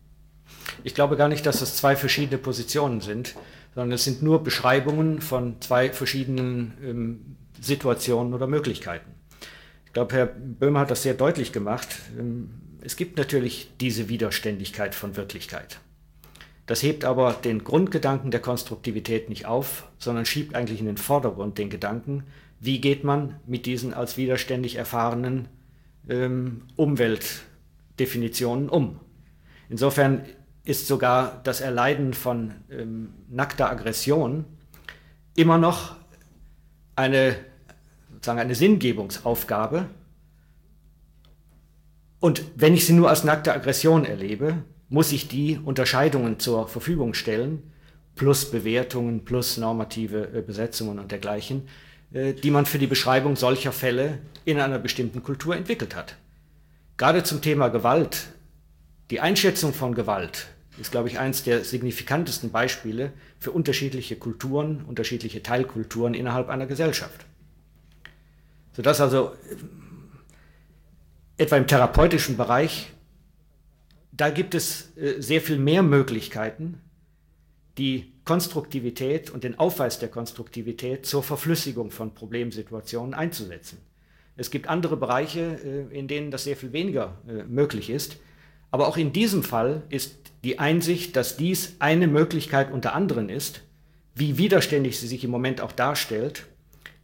[SPEAKER 1] Ich glaube gar nicht, dass es zwei verschiedene Positionen sind sondern es sind nur Beschreibungen von zwei verschiedenen ähm, Situationen oder Möglichkeiten. Ich glaube, Herr Böhmer hat das sehr deutlich gemacht. Ähm, es gibt natürlich diese Widerständigkeit von Wirklichkeit. Das hebt aber den Grundgedanken der Konstruktivität nicht auf, sondern schiebt eigentlich in den Vordergrund den Gedanken, wie geht man mit diesen als widerständig erfahrenen ähm, Umweltdefinitionen um. Insofern ist sogar das Erleiden von ähm, nackter Aggression immer noch eine, sozusagen eine Sinngebungsaufgabe. Und wenn ich sie nur als nackte Aggression erlebe, muss ich die Unterscheidungen zur Verfügung stellen, plus Bewertungen, plus normative äh, Besetzungen und dergleichen, äh, die man für die Beschreibung solcher Fälle in einer bestimmten Kultur entwickelt hat. Gerade zum Thema Gewalt, die Einschätzung von Gewalt ist, glaube ich, eines der signifikantesten Beispiele für unterschiedliche Kulturen, unterschiedliche Teilkulturen innerhalb einer Gesellschaft. Sodass also äh, etwa im therapeutischen Bereich, da gibt es äh, sehr viel mehr Möglichkeiten, die Konstruktivität und den Aufweis der Konstruktivität zur Verflüssigung von Problemsituationen einzusetzen. Es gibt andere Bereiche, äh, in denen das sehr viel weniger möglich ist. Aber auch in diesem Fall ist die Einsicht, dass dies eine Möglichkeit unter anderen ist, wie widerständig sie sich im Moment auch darstellt,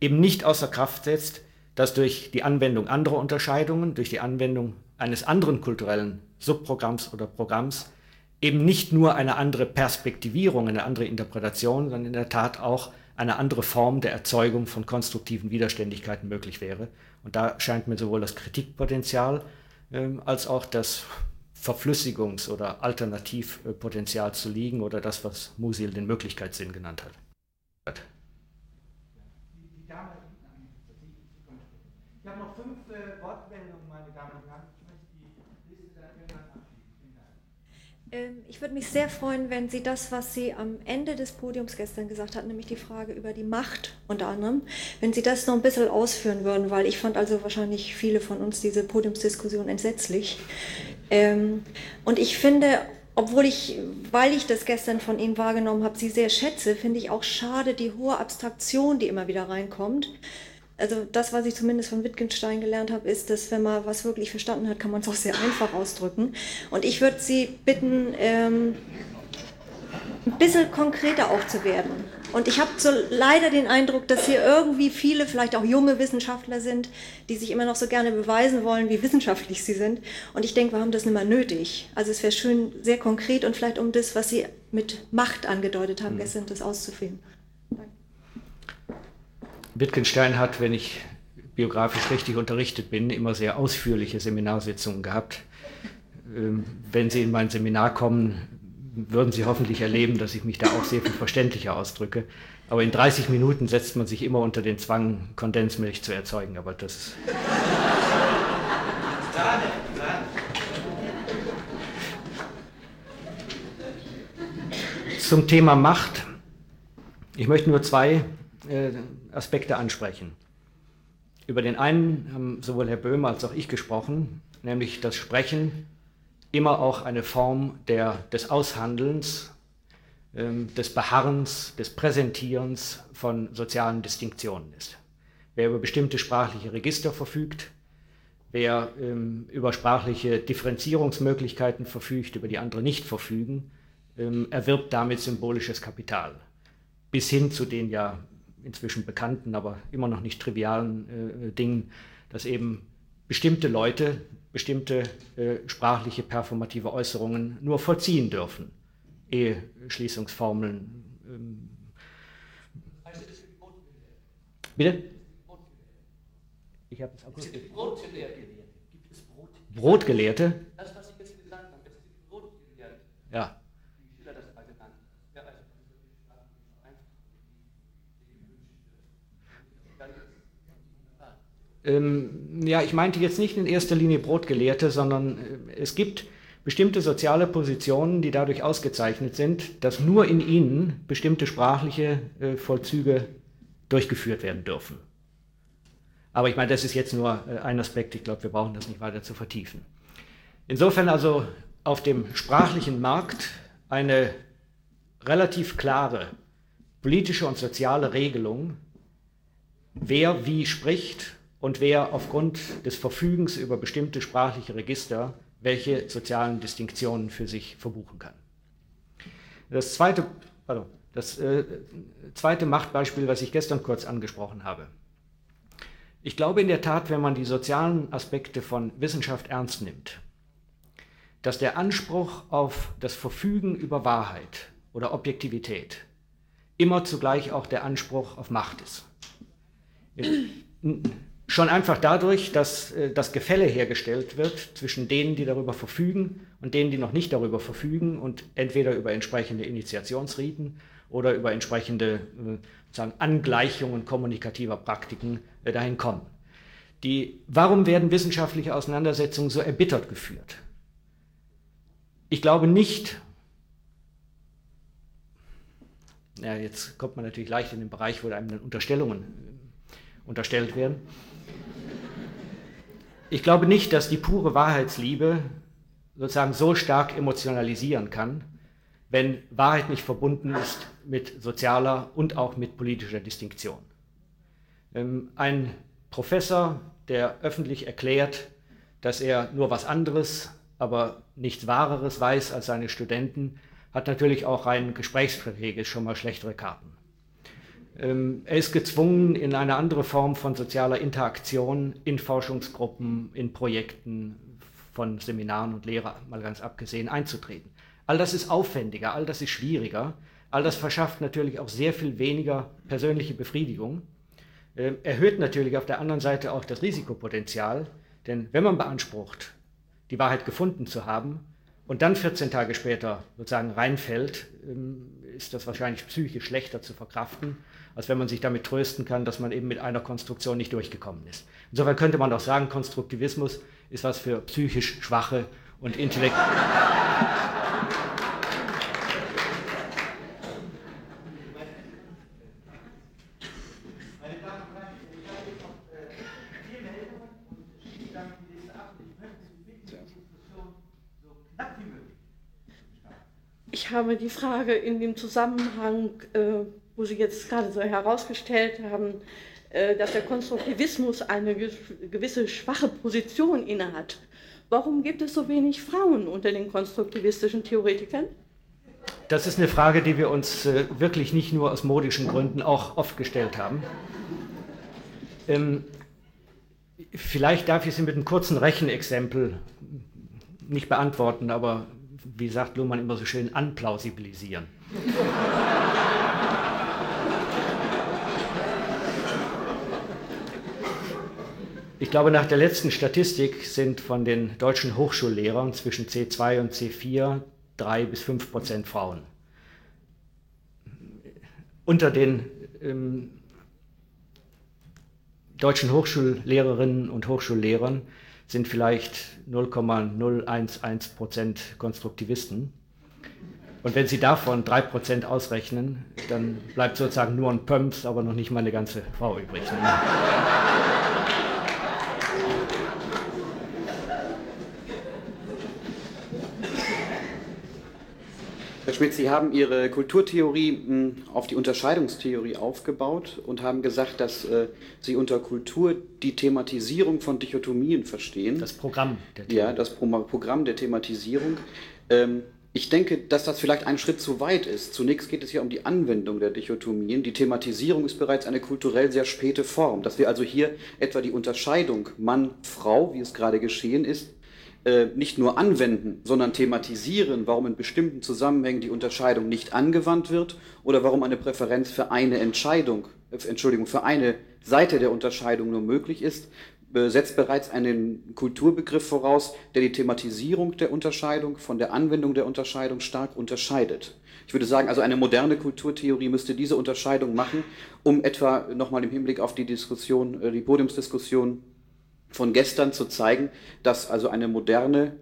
[SPEAKER 1] eben nicht außer Kraft setzt, dass durch die Anwendung anderer Unterscheidungen, durch die Anwendung eines anderen kulturellen Subprogramms oder Programms eben nicht nur eine andere Perspektivierung, eine andere Interpretation, sondern in der Tat auch eine andere Form der Erzeugung von konstruktiven Widerständigkeiten möglich wäre. Und da scheint mir sowohl das Kritikpotenzial äh, als auch das Verflüssigungs- oder Alternativpotenzial zu liegen oder das, was Musil den Möglichkeitssinn genannt hat.
[SPEAKER 2] Ich habe noch fünf äh, Wortmeldungen, meine Damen und Herren. Ich möchte die Liste dann irgendwann abschließen.
[SPEAKER 6] Ähm, ich würde mich sehr freuen, wenn Sie das, was Sie am Ende des Podiums gestern gesagt hatten, nämlich die Frage über die Macht unter anderem, wenn Sie das noch ein bisschen ausführen würden, weil ich fand also wahrscheinlich viele von uns diese Podiumsdiskussion entsetzlich. Ähm, und ich finde, obwohl ich, weil ich das gestern von Ihnen wahrgenommen habe, Sie sehr schätze, finde ich auch schade die hohe Abstraktion, die immer wieder reinkommt. Also das, was ich zumindest von Wittgenstein gelernt habe, ist, dass wenn man was wirklich verstanden hat, kann man es auch sehr einfach ausdrücken. Und ich würde Sie bitten, ähm, ein bisschen konkreter auch zu werden. Und ich habe so leider den Eindruck, dass hier irgendwie viele, vielleicht auch junge Wissenschaftler sind, die sich immer noch so gerne beweisen wollen, wie wissenschaftlich sie sind. Und ich denke, wir haben das nicht mehr nötig. Also es wäre schön, sehr konkret und vielleicht um das, was Sie mit Macht angedeutet haben, mhm. gestern das auszuführen.
[SPEAKER 1] Wittgenstein hat, wenn ich biografisch richtig unterrichtet bin, immer sehr ausführliche Seminarsitzungen gehabt. Ähm, wenn Sie in mein Seminar kommen, würden Sie hoffentlich erleben, dass ich mich da auch sehr viel verständlicher ausdrücke. Aber in 30 Minuten setzt man sich immer unter den Zwang, Kondensmilch zu erzeugen. Aber das. Zum Thema Macht. Ich möchte nur zwei äh, Aspekte ansprechen. Über den einen haben sowohl Herr Böhmer als auch ich gesprochen, nämlich das Sprechen immer auch eine Form der, des Aushandelns, ähm, des Beharrens, des Präsentierens von sozialen Distinktionen ist. Wer über bestimmte sprachliche Register verfügt, wer ähm, über sprachliche Differenzierungsmöglichkeiten verfügt, über die andere nicht verfügen, ähm, erwirbt damit symbolisches Kapital. Bis hin zu den ja inzwischen bekannten, aber immer noch nicht trivialen äh, Dingen, dass eben bestimmte Leute bestimmte äh, sprachliche performative Äußerungen nur vollziehen dürfen. Eheschließungsformeln. Ähm. Bitte? Ich habe es akustisch. Brotgelehrte. Brotgelehrte? Das, was ich jetzt gesagt habe, das Brotgelehrte. Ja. Ähm, ja, ich meinte jetzt nicht in erster Linie Brotgelehrte, sondern äh, es gibt bestimmte soziale Positionen, die dadurch ausgezeichnet sind, dass nur in ihnen bestimmte sprachliche äh, Vollzüge durchgeführt werden dürfen. Aber ich meine, das ist jetzt nur äh, ein Aspekt, ich glaube, wir brauchen das nicht weiter zu vertiefen. Insofern also auf dem sprachlichen Markt eine relativ klare politische und soziale Regelung, wer wie spricht und wer aufgrund des Verfügens über bestimmte sprachliche Register welche sozialen Distinktionen für sich verbuchen kann. Das zweite, pardon, das äh, zweite Machtbeispiel, was ich gestern kurz angesprochen habe. Ich glaube in der Tat, wenn man die sozialen Aspekte von Wissenschaft ernst nimmt, dass der Anspruch auf das Verfügen über Wahrheit oder Objektivität immer zugleich auch der Anspruch auf Macht ist. Schon einfach dadurch, dass äh, das Gefälle hergestellt wird zwischen denen, die darüber verfügen und denen, die noch nicht darüber verfügen und entweder über entsprechende Initiationsriten oder über entsprechende äh, Angleichungen kommunikativer Praktiken äh, dahin kommen. Die, warum werden wissenschaftliche Auseinandersetzungen so erbittert geführt? Ich glaube nicht, ja, jetzt kommt man natürlich leicht in den Bereich, wo einem dann Unterstellungen äh, unterstellt werden. Ich glaube nicht, dass die pure Wahrheitsliebe sozusagen so stark emotionalisieren kann, wenn Wahrheit nicht verbunden ist mit sozialer und auch mit politischer Distinktion. Ähm, ein Professor, der öffentlich erklärt, dass er nur was anderes, aber nichts Wahreres weiß als seine Studenten, hat natürlich auch rein gesprächsstrategisch schon mal schlechtere Karten. Ähm, er ist gezwungen, in eine andere Form von sozialer Interaktion in Forschungsgruppen, in Projekten von Seminaren und Lehrer mal ganz abgesehen einzutreten. All das ist aufwendiger, all das ist schwieriger, all das verschafft natürlich auch sehr viel weniger persönliche Befriedigung, ähm, erhöht natürlich auf der anderen Seite auch das Risikopotenzial, denn wenn man beansprucht, die Wahrheit gefunden zu haben, und dann 14 Tage später sozusagen reinfällt, ähm, ist das wahrscheinlich psychisch schlechter zu verkraften, als wenn man sich damit trösten kann, dass man eben mit einer Konstruktion nicht durchgekommen ist. Insofern könnte man auch sagen, Konstruktivismus ist was für psychisch Schwache und Intellekt.
[SPEAKER 7] Ich habe die Frage in dem Zusammenhang, äh, wo Sie jetzt gerade so herausgestellt haben, äh, dass der Konstruktivismus eine gewisse schwache Position innehat. Warum gibt es so wenig Frauen unter den konstruktivistischen Theoretikern?
[SPEAKER 1] Das ist eine Frage, die wir uns äh, wirklich nicht nur aus modischen Gründen auch oft gestellt haben. Ähm, vielleicht darf ich Sie mit einem kurzen Rechenexempel nicht beantworten, aber wie sagt Luhmann immer so schön, anplausibilisieren. Ich glaube, nach der letzten Statistik sind von den deutschen Hochschullehrern zwischen C2 und C4 drei bis fünf Prozent Frauen. Unter den ähm, deutschen Hochschullehrerinnen und Hochschullehrern sind vielleicht 0,011 Prozent Konstruktivisten. Und wenn Sie davon 3 Prozent ausrechnen, dann bleibt sozusagen nur ein Pumps, aber noch nicht mal eine ganze Frau übrig.
[SPEAKER 8] Herr Schmidt, Sie haben Ihre Kulturtheorie hm, auf die Unterscheidungstheorie aufgebaut und haben gesagt, dass äh, Sie unter Kultur die Thematisierung von Dichotomien verstehen.
[SPEAKER 1] Das Programm
[SPEAKER 8] der Theorie. Ja, das Programm der Thematisierung. Ähm, ich denke, dass das vielleicht ein Schritt zu weit ist. Zunächst geht es ja um die Anwendung der Dichotomien. Die Thematisierung ist bereits eine kulturell sehr späte Form. Dass wir also hier etwa die Unterscheidung Mann-Frau, wie es gerade geschehen ist, äh, nicht nur anwenden, sondern thematisieren, warum in bestimmten Zusammenhängen die Unterscheidung nicht angewandt wird oder warum eine Präferenz für eine Entscheidung, äh, Entschuldigung, für eine Seite der Unterscheidung nur möglich ist, setzt bereits einen Kulturbegriff voraus, der die Thematisierung der Unterscheidung von der Anwendung der Unterscheidung stark unterscheidet. Ich würde sagen, also eine moderne Kulturtheorie müsste diese Unterscheidung machen, um etwa nochmal im Hinblick auf die Diskussion, äh, die Podiumsdiskussion von gestern zu zeigen, dass also eine moderne,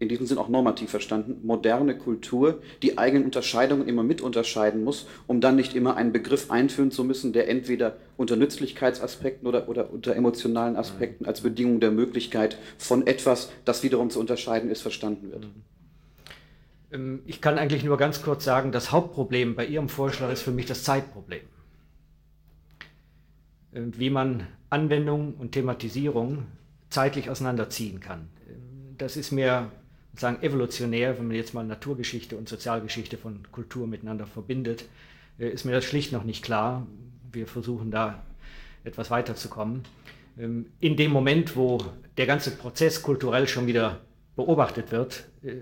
[SPEAKER 8] in diesem Sinn auch normativ verstanden, moderne Kultur die eigenen Unterscheidungen immer mit unterscheiden muss, um dann nicht immer einen Begriff einführen zu müssen, der entweder unter Nützlichkeitsaspekten oder, oder unter emotionalen Aspekten als Bedingung der Möglichkeit von etwas, das wiederum zu unterscheiden ist, verstanden wird.
[SPEAKER 1] Ähm, ich kann eigentlich nur ganz kurz sagen, das Hauptproblem bei Ihrem Vorschlag ist für mich das Zeitproblem. Ähm, wie man Anwendung und Thematisierung zeitlich auseinanderziehen kann. Das ist mir sagen evolutionär, wenn man jetzt mal Naturgeschichte und Sozialgeschichte von Kultur miteinander verbindet, äh, ist mir das schlicht noch nicht klar. Wir versuchen da etwas weiterzukommen. Ähm, in dem Moment, wo der ganze Prozess kulturell schon wieder beobachtet wird, äh,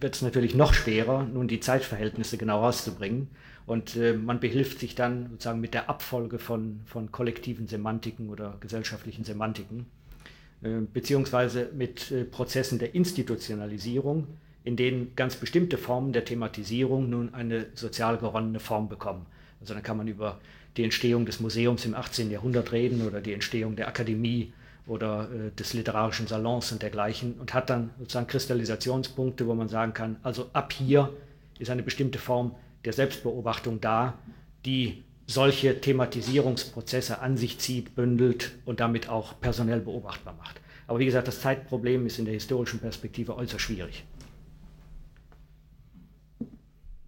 [SPEAKER 1] wird es natürlich noch schwerer, nun die Zeitverhältnisse genau rauszubringen. Und äh, man behilft sich dann sozusagen mit der Abfolge von, von kollektiven Semantiken oder gesellschaftlichen Semantiken, äh, beziehungsweise mit äh, Prozessen der Institutionalisierung, in denen ganz bestimmte Formen der Thematisierung nun eine sozial geronnene Form bekommen. Also dann kann man über die Entstehung des Museums im 18. Jahrhundert reden oder die Entstehung der Akademie oder äh, des literarischen Salons und dergleichen und hat dann sozusagen Kristallisationspunkte, wo man sagen kann, also ab hier ist eine bestimmte Form der Selbstbeobachtung da, die solche Thematisierungsprozesse an sich zieht, bündelt und damit auch personell beobachtbar macht. Aber wie gesagt, das Zeitproblem ist in der historischen Perspektive äußerst schwierig.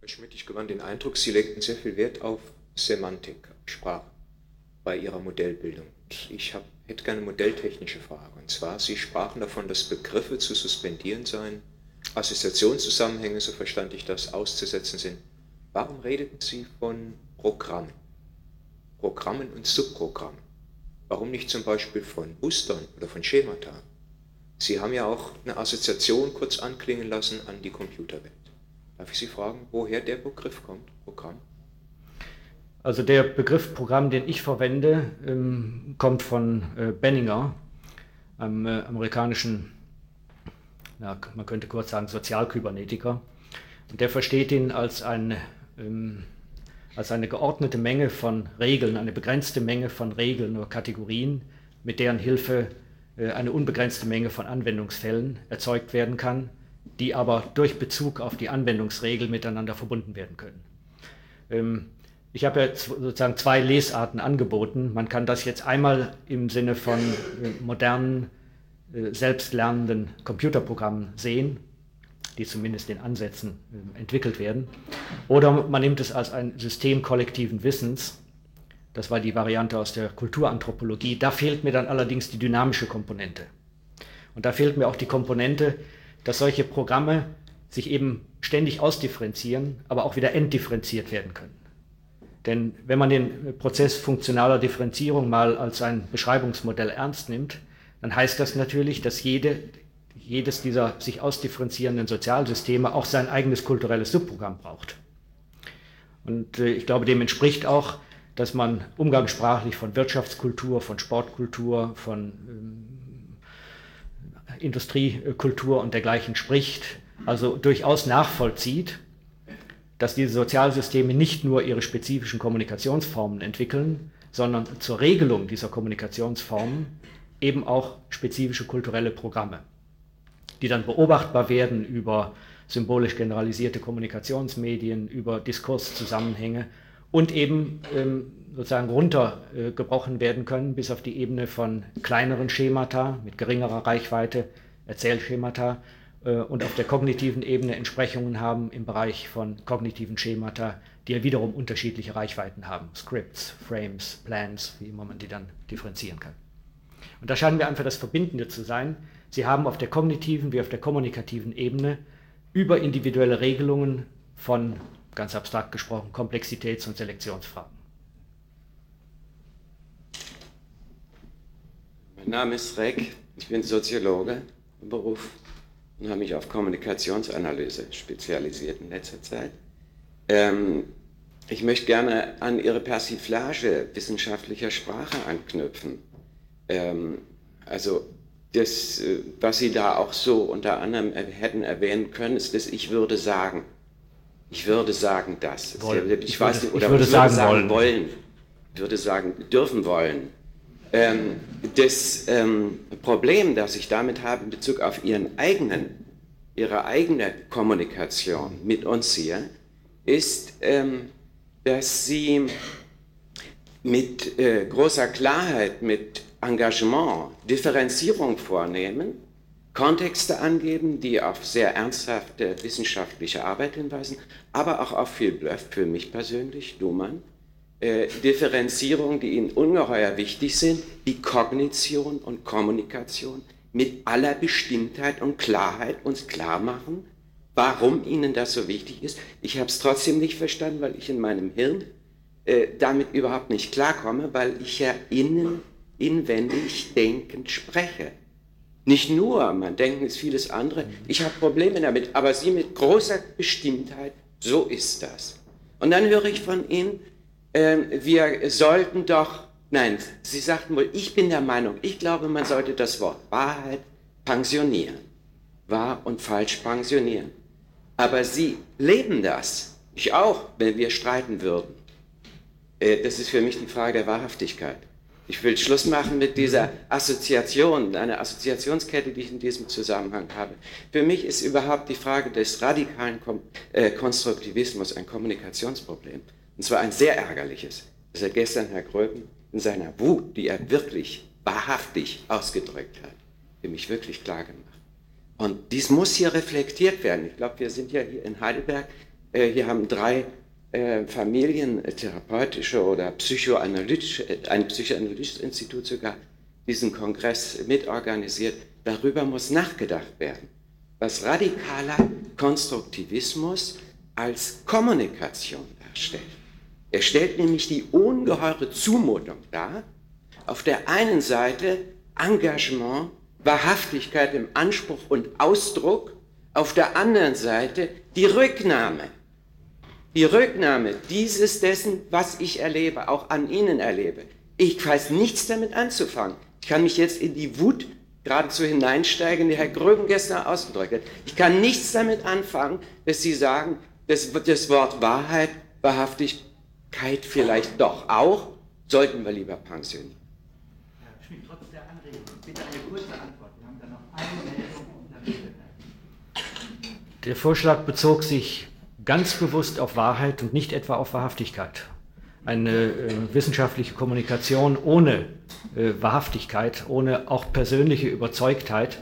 [SPEAKER 9] Herr Schmidt, ich gewann den Eindruck, Sie legten sehr viel Wert auf Semantik, Sprache bei Ihrer Modellbildung. Ich hab, hätte gerne eine modelltechnische Frage. Und zwar, Sie sprachen davon, dass Begriffe zu suspendieren seien, Assoziationszusammenhänge, so verstand ich das, auszusetzen sind. Warum redeten Sie von Programmen? Programmen und Subprogrammen. Warum nicht zum Beispiel von Mustern oder von Schemata? Sie haben ja auch eine Assoziation kurz anklingen lassen an die Computerwelt. Darf ich Sie fragen, woher der Begriff kommt, Programm?
[SPEAKER 1] Also der Begriff Programm, den ich verwende, ähm, kommt von äh, Benninger, einem äh, amerikanischen, man könnte kurz sagen, Sozialkybernetiker. Und der versteht ihn als ein ähm, als eine geordnete Menge von Regeln, eine begrenzte Menge von Regeln oder Kategorien, mit deren Hilfe äh, eine unbegrenzte Menge von Anwendungsfällen erzeugt werden kann, die aber durch Bezug auf die Anwendungsregel miteinander verbunden werden können. Ähm, ich habe ja sozusagen zwei Lesarten angeboten. Man kann das jetzt einmal im Sinne von äh, modernen, äh, selbstlernenden Computerprogrammen sehen, die zumindest in Ansätzen äh, entwickelt werden. Oder man nimmt es als ein System kollektiven Wissens. Das war die Variante aus der Kulturanthropologie. Da fehlt mir dann allerdings die dynamische Komponente. Und da fehlt mir auch die Komponente, dass solche Programme sich eben ständig ausdifferenzieren, aber auch wieder entdifferenziert werden können. Denn wenn man den Prozess funktionaler Differenzierung mal als ein Beschreibungsmodell ernst nimmt, dann heißt das natürlich, dass jede, jedes dieser sich ausdifferenzierenden Sozialsysteme auch sein eigenes kulturelles Subprogramm braucht. Und äh, ich glaube, dem entspricht auch, dass man umgangssprachlich von Wirtschaftskultur, von Sportkultur, von ähm, Industriekultur und dergleichen spricht, also durchaus nachvollzieht, dass diese Sozialsysteme nicht nur ihre spezifischen Kommunikationsformen entwickeln, sondern zur Regelung dieser Kommunikationsformen eben auch spezifische kulturelle Programme die dann beobachtbar werden über symbolisch generalisierte Kommunikationsmedien, über Diskurszusammenhänge und eben ähm, sozusagen runtergebrochen äh, werden können bis auf die Ebene von kleineren Schemata mit geringerer Reichweite, Erzählschemata äh, und auf der kognitiven Ebene Entsprechungen haben im Bereich von kognitiven Schemata, die ja wiederum unterschiedliche Reichweiten haben. Scripts, Frames, Plans, wie immer man die dann differenzieren kann. Und da scheinen wir einfach das Verbindende zu sein, Sie haben auf der kognitiven wie auf der kommunikativen Ebene über individuelle Regelungen von, ganz abstrakt gesprochen, Komplexitäts- und Selektionsfragen.
[SPEAKER 10] Mein Name ist Reck, ich bin Soziologe im Beruf und habe mich auf Kommunikationsanalyse spezialisiert in letzter Zeit. Ähm, ich möchte gerne an Ihre Persiflage wissenschaftlicher Sprache anknüpfen. Ähm, also das, äh, was Sie da auch so unter anderem hätten erwähnen können, ist das Ich würde sagen. Ich würde sagen das.
[SPEAKER 1] Wollen.
[SPEAKER 10] Ich, ich weiß nicht, oder
[SPEAKER 1] ich würde,
[SPEAKER 10] ich würde
[SPEAKER 1] sagen,
[SPEAKER 10] sagen
[SPEAKER 1] wollen.
[SPEAKER 10] wollen. Ich würde sagen dürfen wollen. Ähm, das ähm, Problem, das ich damit habe in Bezug auf Ihren eigenen, Ihre eigene Kommunikation mit uns hier, ist, ähm, dass Sie mit äh, großer Klarheit, mit Engagement Differenzierung vornehmen, Kontexte angeben, die auf sehr ernsthafte wissenschaftliche Arbeit hinweisen, aber auch auf viel Bluff für mich persönlich, Luhmann. Äh, Differenzierungen, die Ihnen ungeheuer wichtig sind, wie Kognition und Kommunikation, mit aller Bestimmtheit und Klarheit uns klar machen, warum Ihnen das so wichtig ist. Ich habe es trotzdem nicht verstanden, weil ich in meinem Hirn äh, damit überhaupt nicht klarkomme, weil ich ja innen inwendig denkend spreche. Nicht nur, man denkt es vieles andere. Ich habe Probleme damit, aber Sie mit großer Bestimmtheit, so ist das. Und dann höre ich von Ihnen, äh, wir sollten doch, nein, Sie sagten wohl, ich bin der Meinung, ich glaube, man sollte das Wort Wahrheit pensionieren. Wahr und falsch pensionieren. Aber Sie leben das. Ich auch, wenn wir streiten würden. Äh, das ist für mich eine Frage der Wahrhaftigkeit. Ich will Schluss machen mit dieser Assoziation, einer Assoziationskette, die ich in diesem Zusammenhang habe. Für mich ist überhaupt die Frage des radikalen äh, Konstruktivismus ein Kommunikationsproblem. Und zwar ein sehr ärgerliches. Das hat gestern Herr Gröben in seiner Wut, die er wirklich wahrhaftig ausgedrückt hat, für mich wirklich klar gemacht. Und dies muss hier reflektiert werden. Ich glaube, wir sind ja hier in Heidelberg. Äh, hier haben drei äh, familientherapeutische oder psychoanalytische, ein psychoanalytisches Institut sogar diesen Kongress mitorganisiert. Darüber muss nachgedacht werden, was radikaler Konstruktivismus als Kommunikation darstellt. Er stellt nämlich die ungeheure Zumutung dar, auf der einen Seite Engagement, Wahrhaftigkeit im Anspruch und Ausdruck, auf der anderen Seite die Rücknahme die Rücknahme dieses dessen, was ich erlebe, auch an Ihnen erlebe. Ich weiß nichts damit anzufangen. Ich kann mich jetzt in die Wut geradezu hineinsteigen, die Herr Gröben gestern ausgedrückt hat. Ich kann nichts damit anfangen, dass Sie sagen, das, das Wort Wahrheit, Wahrhaftigkeit vielleicht doch auch, sollten wir lieber pensionieren.
[SPEAKER 2] Herr Schmidt, trotz der Anregung, bitte eine kurze Antwort. Wir haben da noch eine Meldung.
[SPEAKER 1] Der Vorschlag bezog sich ganz bewusst auf Wahrheit und nicht etwa auf Wahrhaftigkeit. Eine äh, wissenschaftliche Kommunikation ohne äh, Wahrhaftigkeit, ohne auch persönliche Überzeugtheit,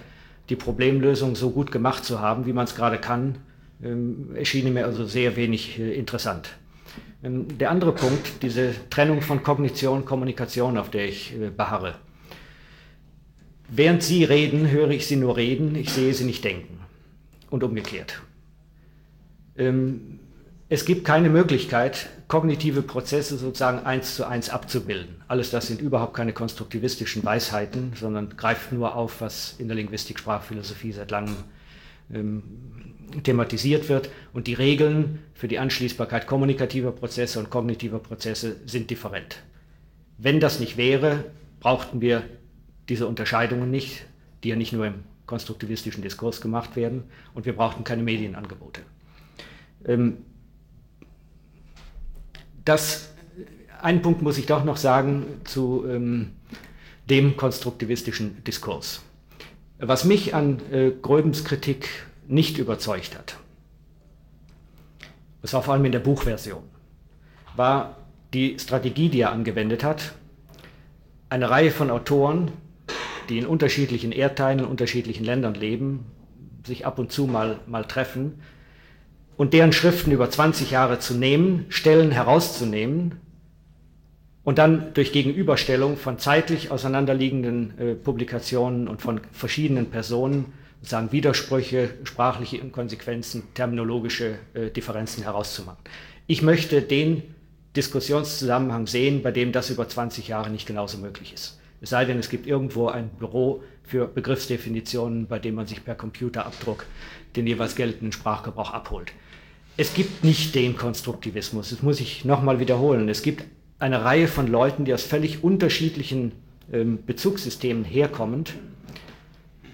[SPEAKER 1] die Problemlösung so gut gemacht zu haben, wie man es gerade kann, ähm, erschien mir also sehr wenig äh, interessant. Ähm, der andere Punkt, diese Trennung von Kognition und Kommunikation, auf der ich äh, beharre. Während Sie reden, höre ich Sie nur reden, ich sehe Sie nicht denken. Und umgekehrt. Ähm, es gibt keine Möglichkeit, kognitive Prozesse sozusagen eins zu eins abzubilden. Alles das sind überhaupt keine konstruktivistischen Weisheiten, sondern greift nur auf, was in der Linguistik, Sprachphilosophie seit langem ähm, thematisiert wird. Und die Regeln für die Anschließbarkeit kommunikativer Prozesse und kognitiver Prozesse sind different. Wenn das nicht wäre, brauchten wir diese Unterscheidungen nicht, die ja nicht nur im konstruktivistischen Diskurs gemacht werden, und wir brauchten keine Medienangebote. Ähm, das, einen Punkt muss ich doch noch sagen zu ähm, dem konstruktivistischen Diskurs. Was mich an äh, Gröbens Kritik nicht überzeugt hat, das war vor allem in der Buchversion, war die Strategie, die er angewendet hat, eine Reihe von Autoren, die in unterschiedlichen Erdteilen, in unterschiedlichen Ländern leben, sich ab und zu mal, mal treffen und deren Schriften über 20 Jahre zu nehmen, Stellen herauszunehmen und dann durch Gegenüberstellung von zeitlich auseinanderliegenden äh, Publikationen und von verschiedenen Personen sozusagen Widersprüche, sprachliche Inkonsequenzen, terminologische äh, Differenzen herauszumachen. Ich möchte den Diskussionszusammenhang sehen, bei dem das über 20 Jahre nicht genauso möglich ist. Es sei denn, es gibt irgendwo ein Büro für Begriffsdefinitionen, bei dem man sich per Computerabdruck den jeweils geltenden Sprachgebrauch abholt. Es gibt nicht den Konstruktivismus, das muss ich nochmal wiederholen. Es gibt eine Reihe von Leuten, die aus völlig unterschiedlichen ähm, Bezugssystemen herkommend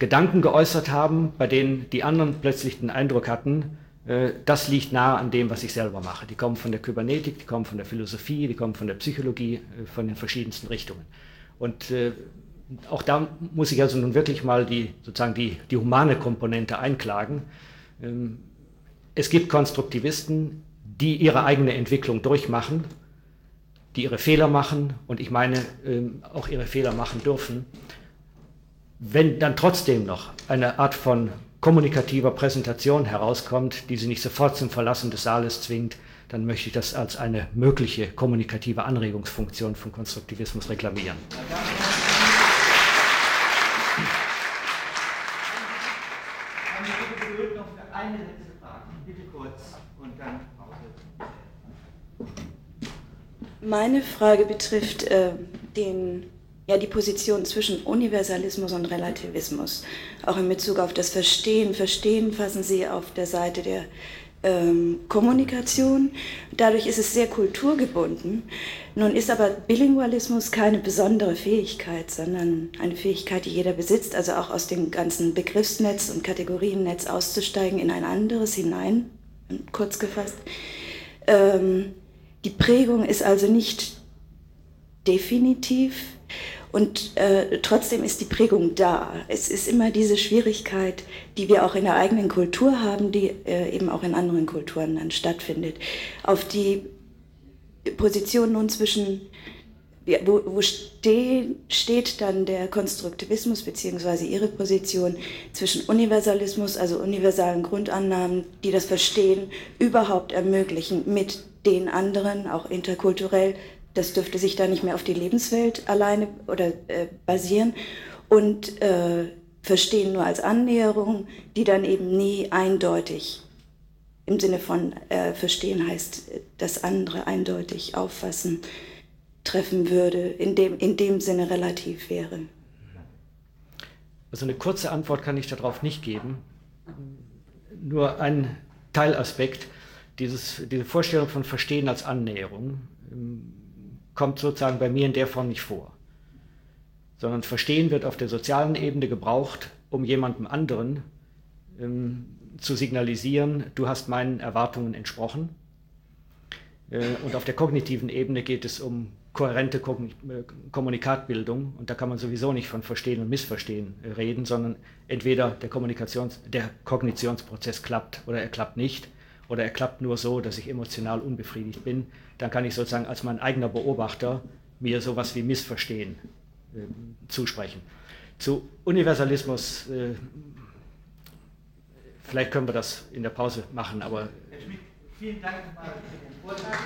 [SPEAKER 1] Gedanken geäußert haben, bei denen die anderen plötzlich den Eindruck hatten, äh, das liegt nahe an dem, was ich selber mache. Die kommen von der Kybernetik, die kommen von der Philosophie, die kommen von der Psychologie, äh, von den verschiedensten Richtungen. Und äh, auch da muss ich also nun wirklich mal die, sozusagen die, die humane Komponente einklagen. Ähm, es gibt Konstruktivisten, die ihre eigene Entwicklung durchmachen, die ihre Fehler machen und ich meine ähm, auch ihre Fehler machen dürfen. Wenn dann trotzdem noch eine Art von kommunikativer Präsentation herauskommt, die sie nicht sofort zum Verlassen des Saales zwingt, dann möchte ich das als eine mögliche kommunikative Anregungsfunktion von Konstruktivismus reklamieren.
[SPEAKER 11] Meine Frage betrifft äh, den ja die Position zwischen Universalismus und Relativismus, auch in Bezug auf das Verstehen. Verstehen fassen Sie auf der Seite der ähm, Kommunikation. Dadurch ist es sehr kulturgebunden. Nun ist aber Bilingualismus keine besondere Fähigkeit, sondern eine Fähigkeit, die jeder besitzt, also auch aus dem ganzen Begriffsnetz und Kategoriennetz auszusteigen in ein anderes hinein, kurz gefasst. Ähm, die Prägung ist also nicht definitiv und äh, trotzdem ist die Prägung da. Es ist immer diese Schwierigkeit, die wir auch in der eigenen Kultur haben, die äh, eben auch in anderen Kulturen dann stattfindet. Auf die Position nun zwischen, wo, wo steh, steht dann der Konstruktivismus beziehungsweise ihre Position zwischen Universalismus, also universalen Grundannahmen, die das Verstehen überhaupt ermöglichen, mit den anderen, auch interkulturell das dürfte sich da nicht mehr auf die Lebenswelt alleine oder äh, basieren und äh, verstehen nur als Annäherung, die dann eben nie eindeutig im Sinne von äh, verstehen heißt das andere eindeutig auffassen treffen würde, in dem, in dem Sinne relativ wäre.
[SPEAKER 1] Also eine kurze Antwort kann ich darauf nicht geben. Nur ein Teilaspekt, dieses, diese Vorstellung von Verstehen als Annäherung kommt sozusagen bei mir in der Form nicht vor. Sondern Verstehen wird auf der sozialen Ebene gebraucht, um jemandem anderen ähm, zu signalisieren, du hast meinen Erwartungen entsprochen. Äh, und auf der kognitiven Ebene geht es um kohärente Ko äh, Kommunikatbildung und da kann man sowieso nicht von Verstehen und Missverstehen äh, reden, sondern entweder der, Kommunikations-, der Kognitionsprozess klappt oder er klappt nicht oder er klappt nur so, dass ich emotional unbefriedigt bin dann kann ich sozusagen als mein eigener Beobachter mir sowas wie Missverstehen äh, zusprechen. Zu Universalismus, äh, vielleicht können wir das in der Pause machen, aber.
[SPEAKER 2] Vielen Dank für den Vortrag.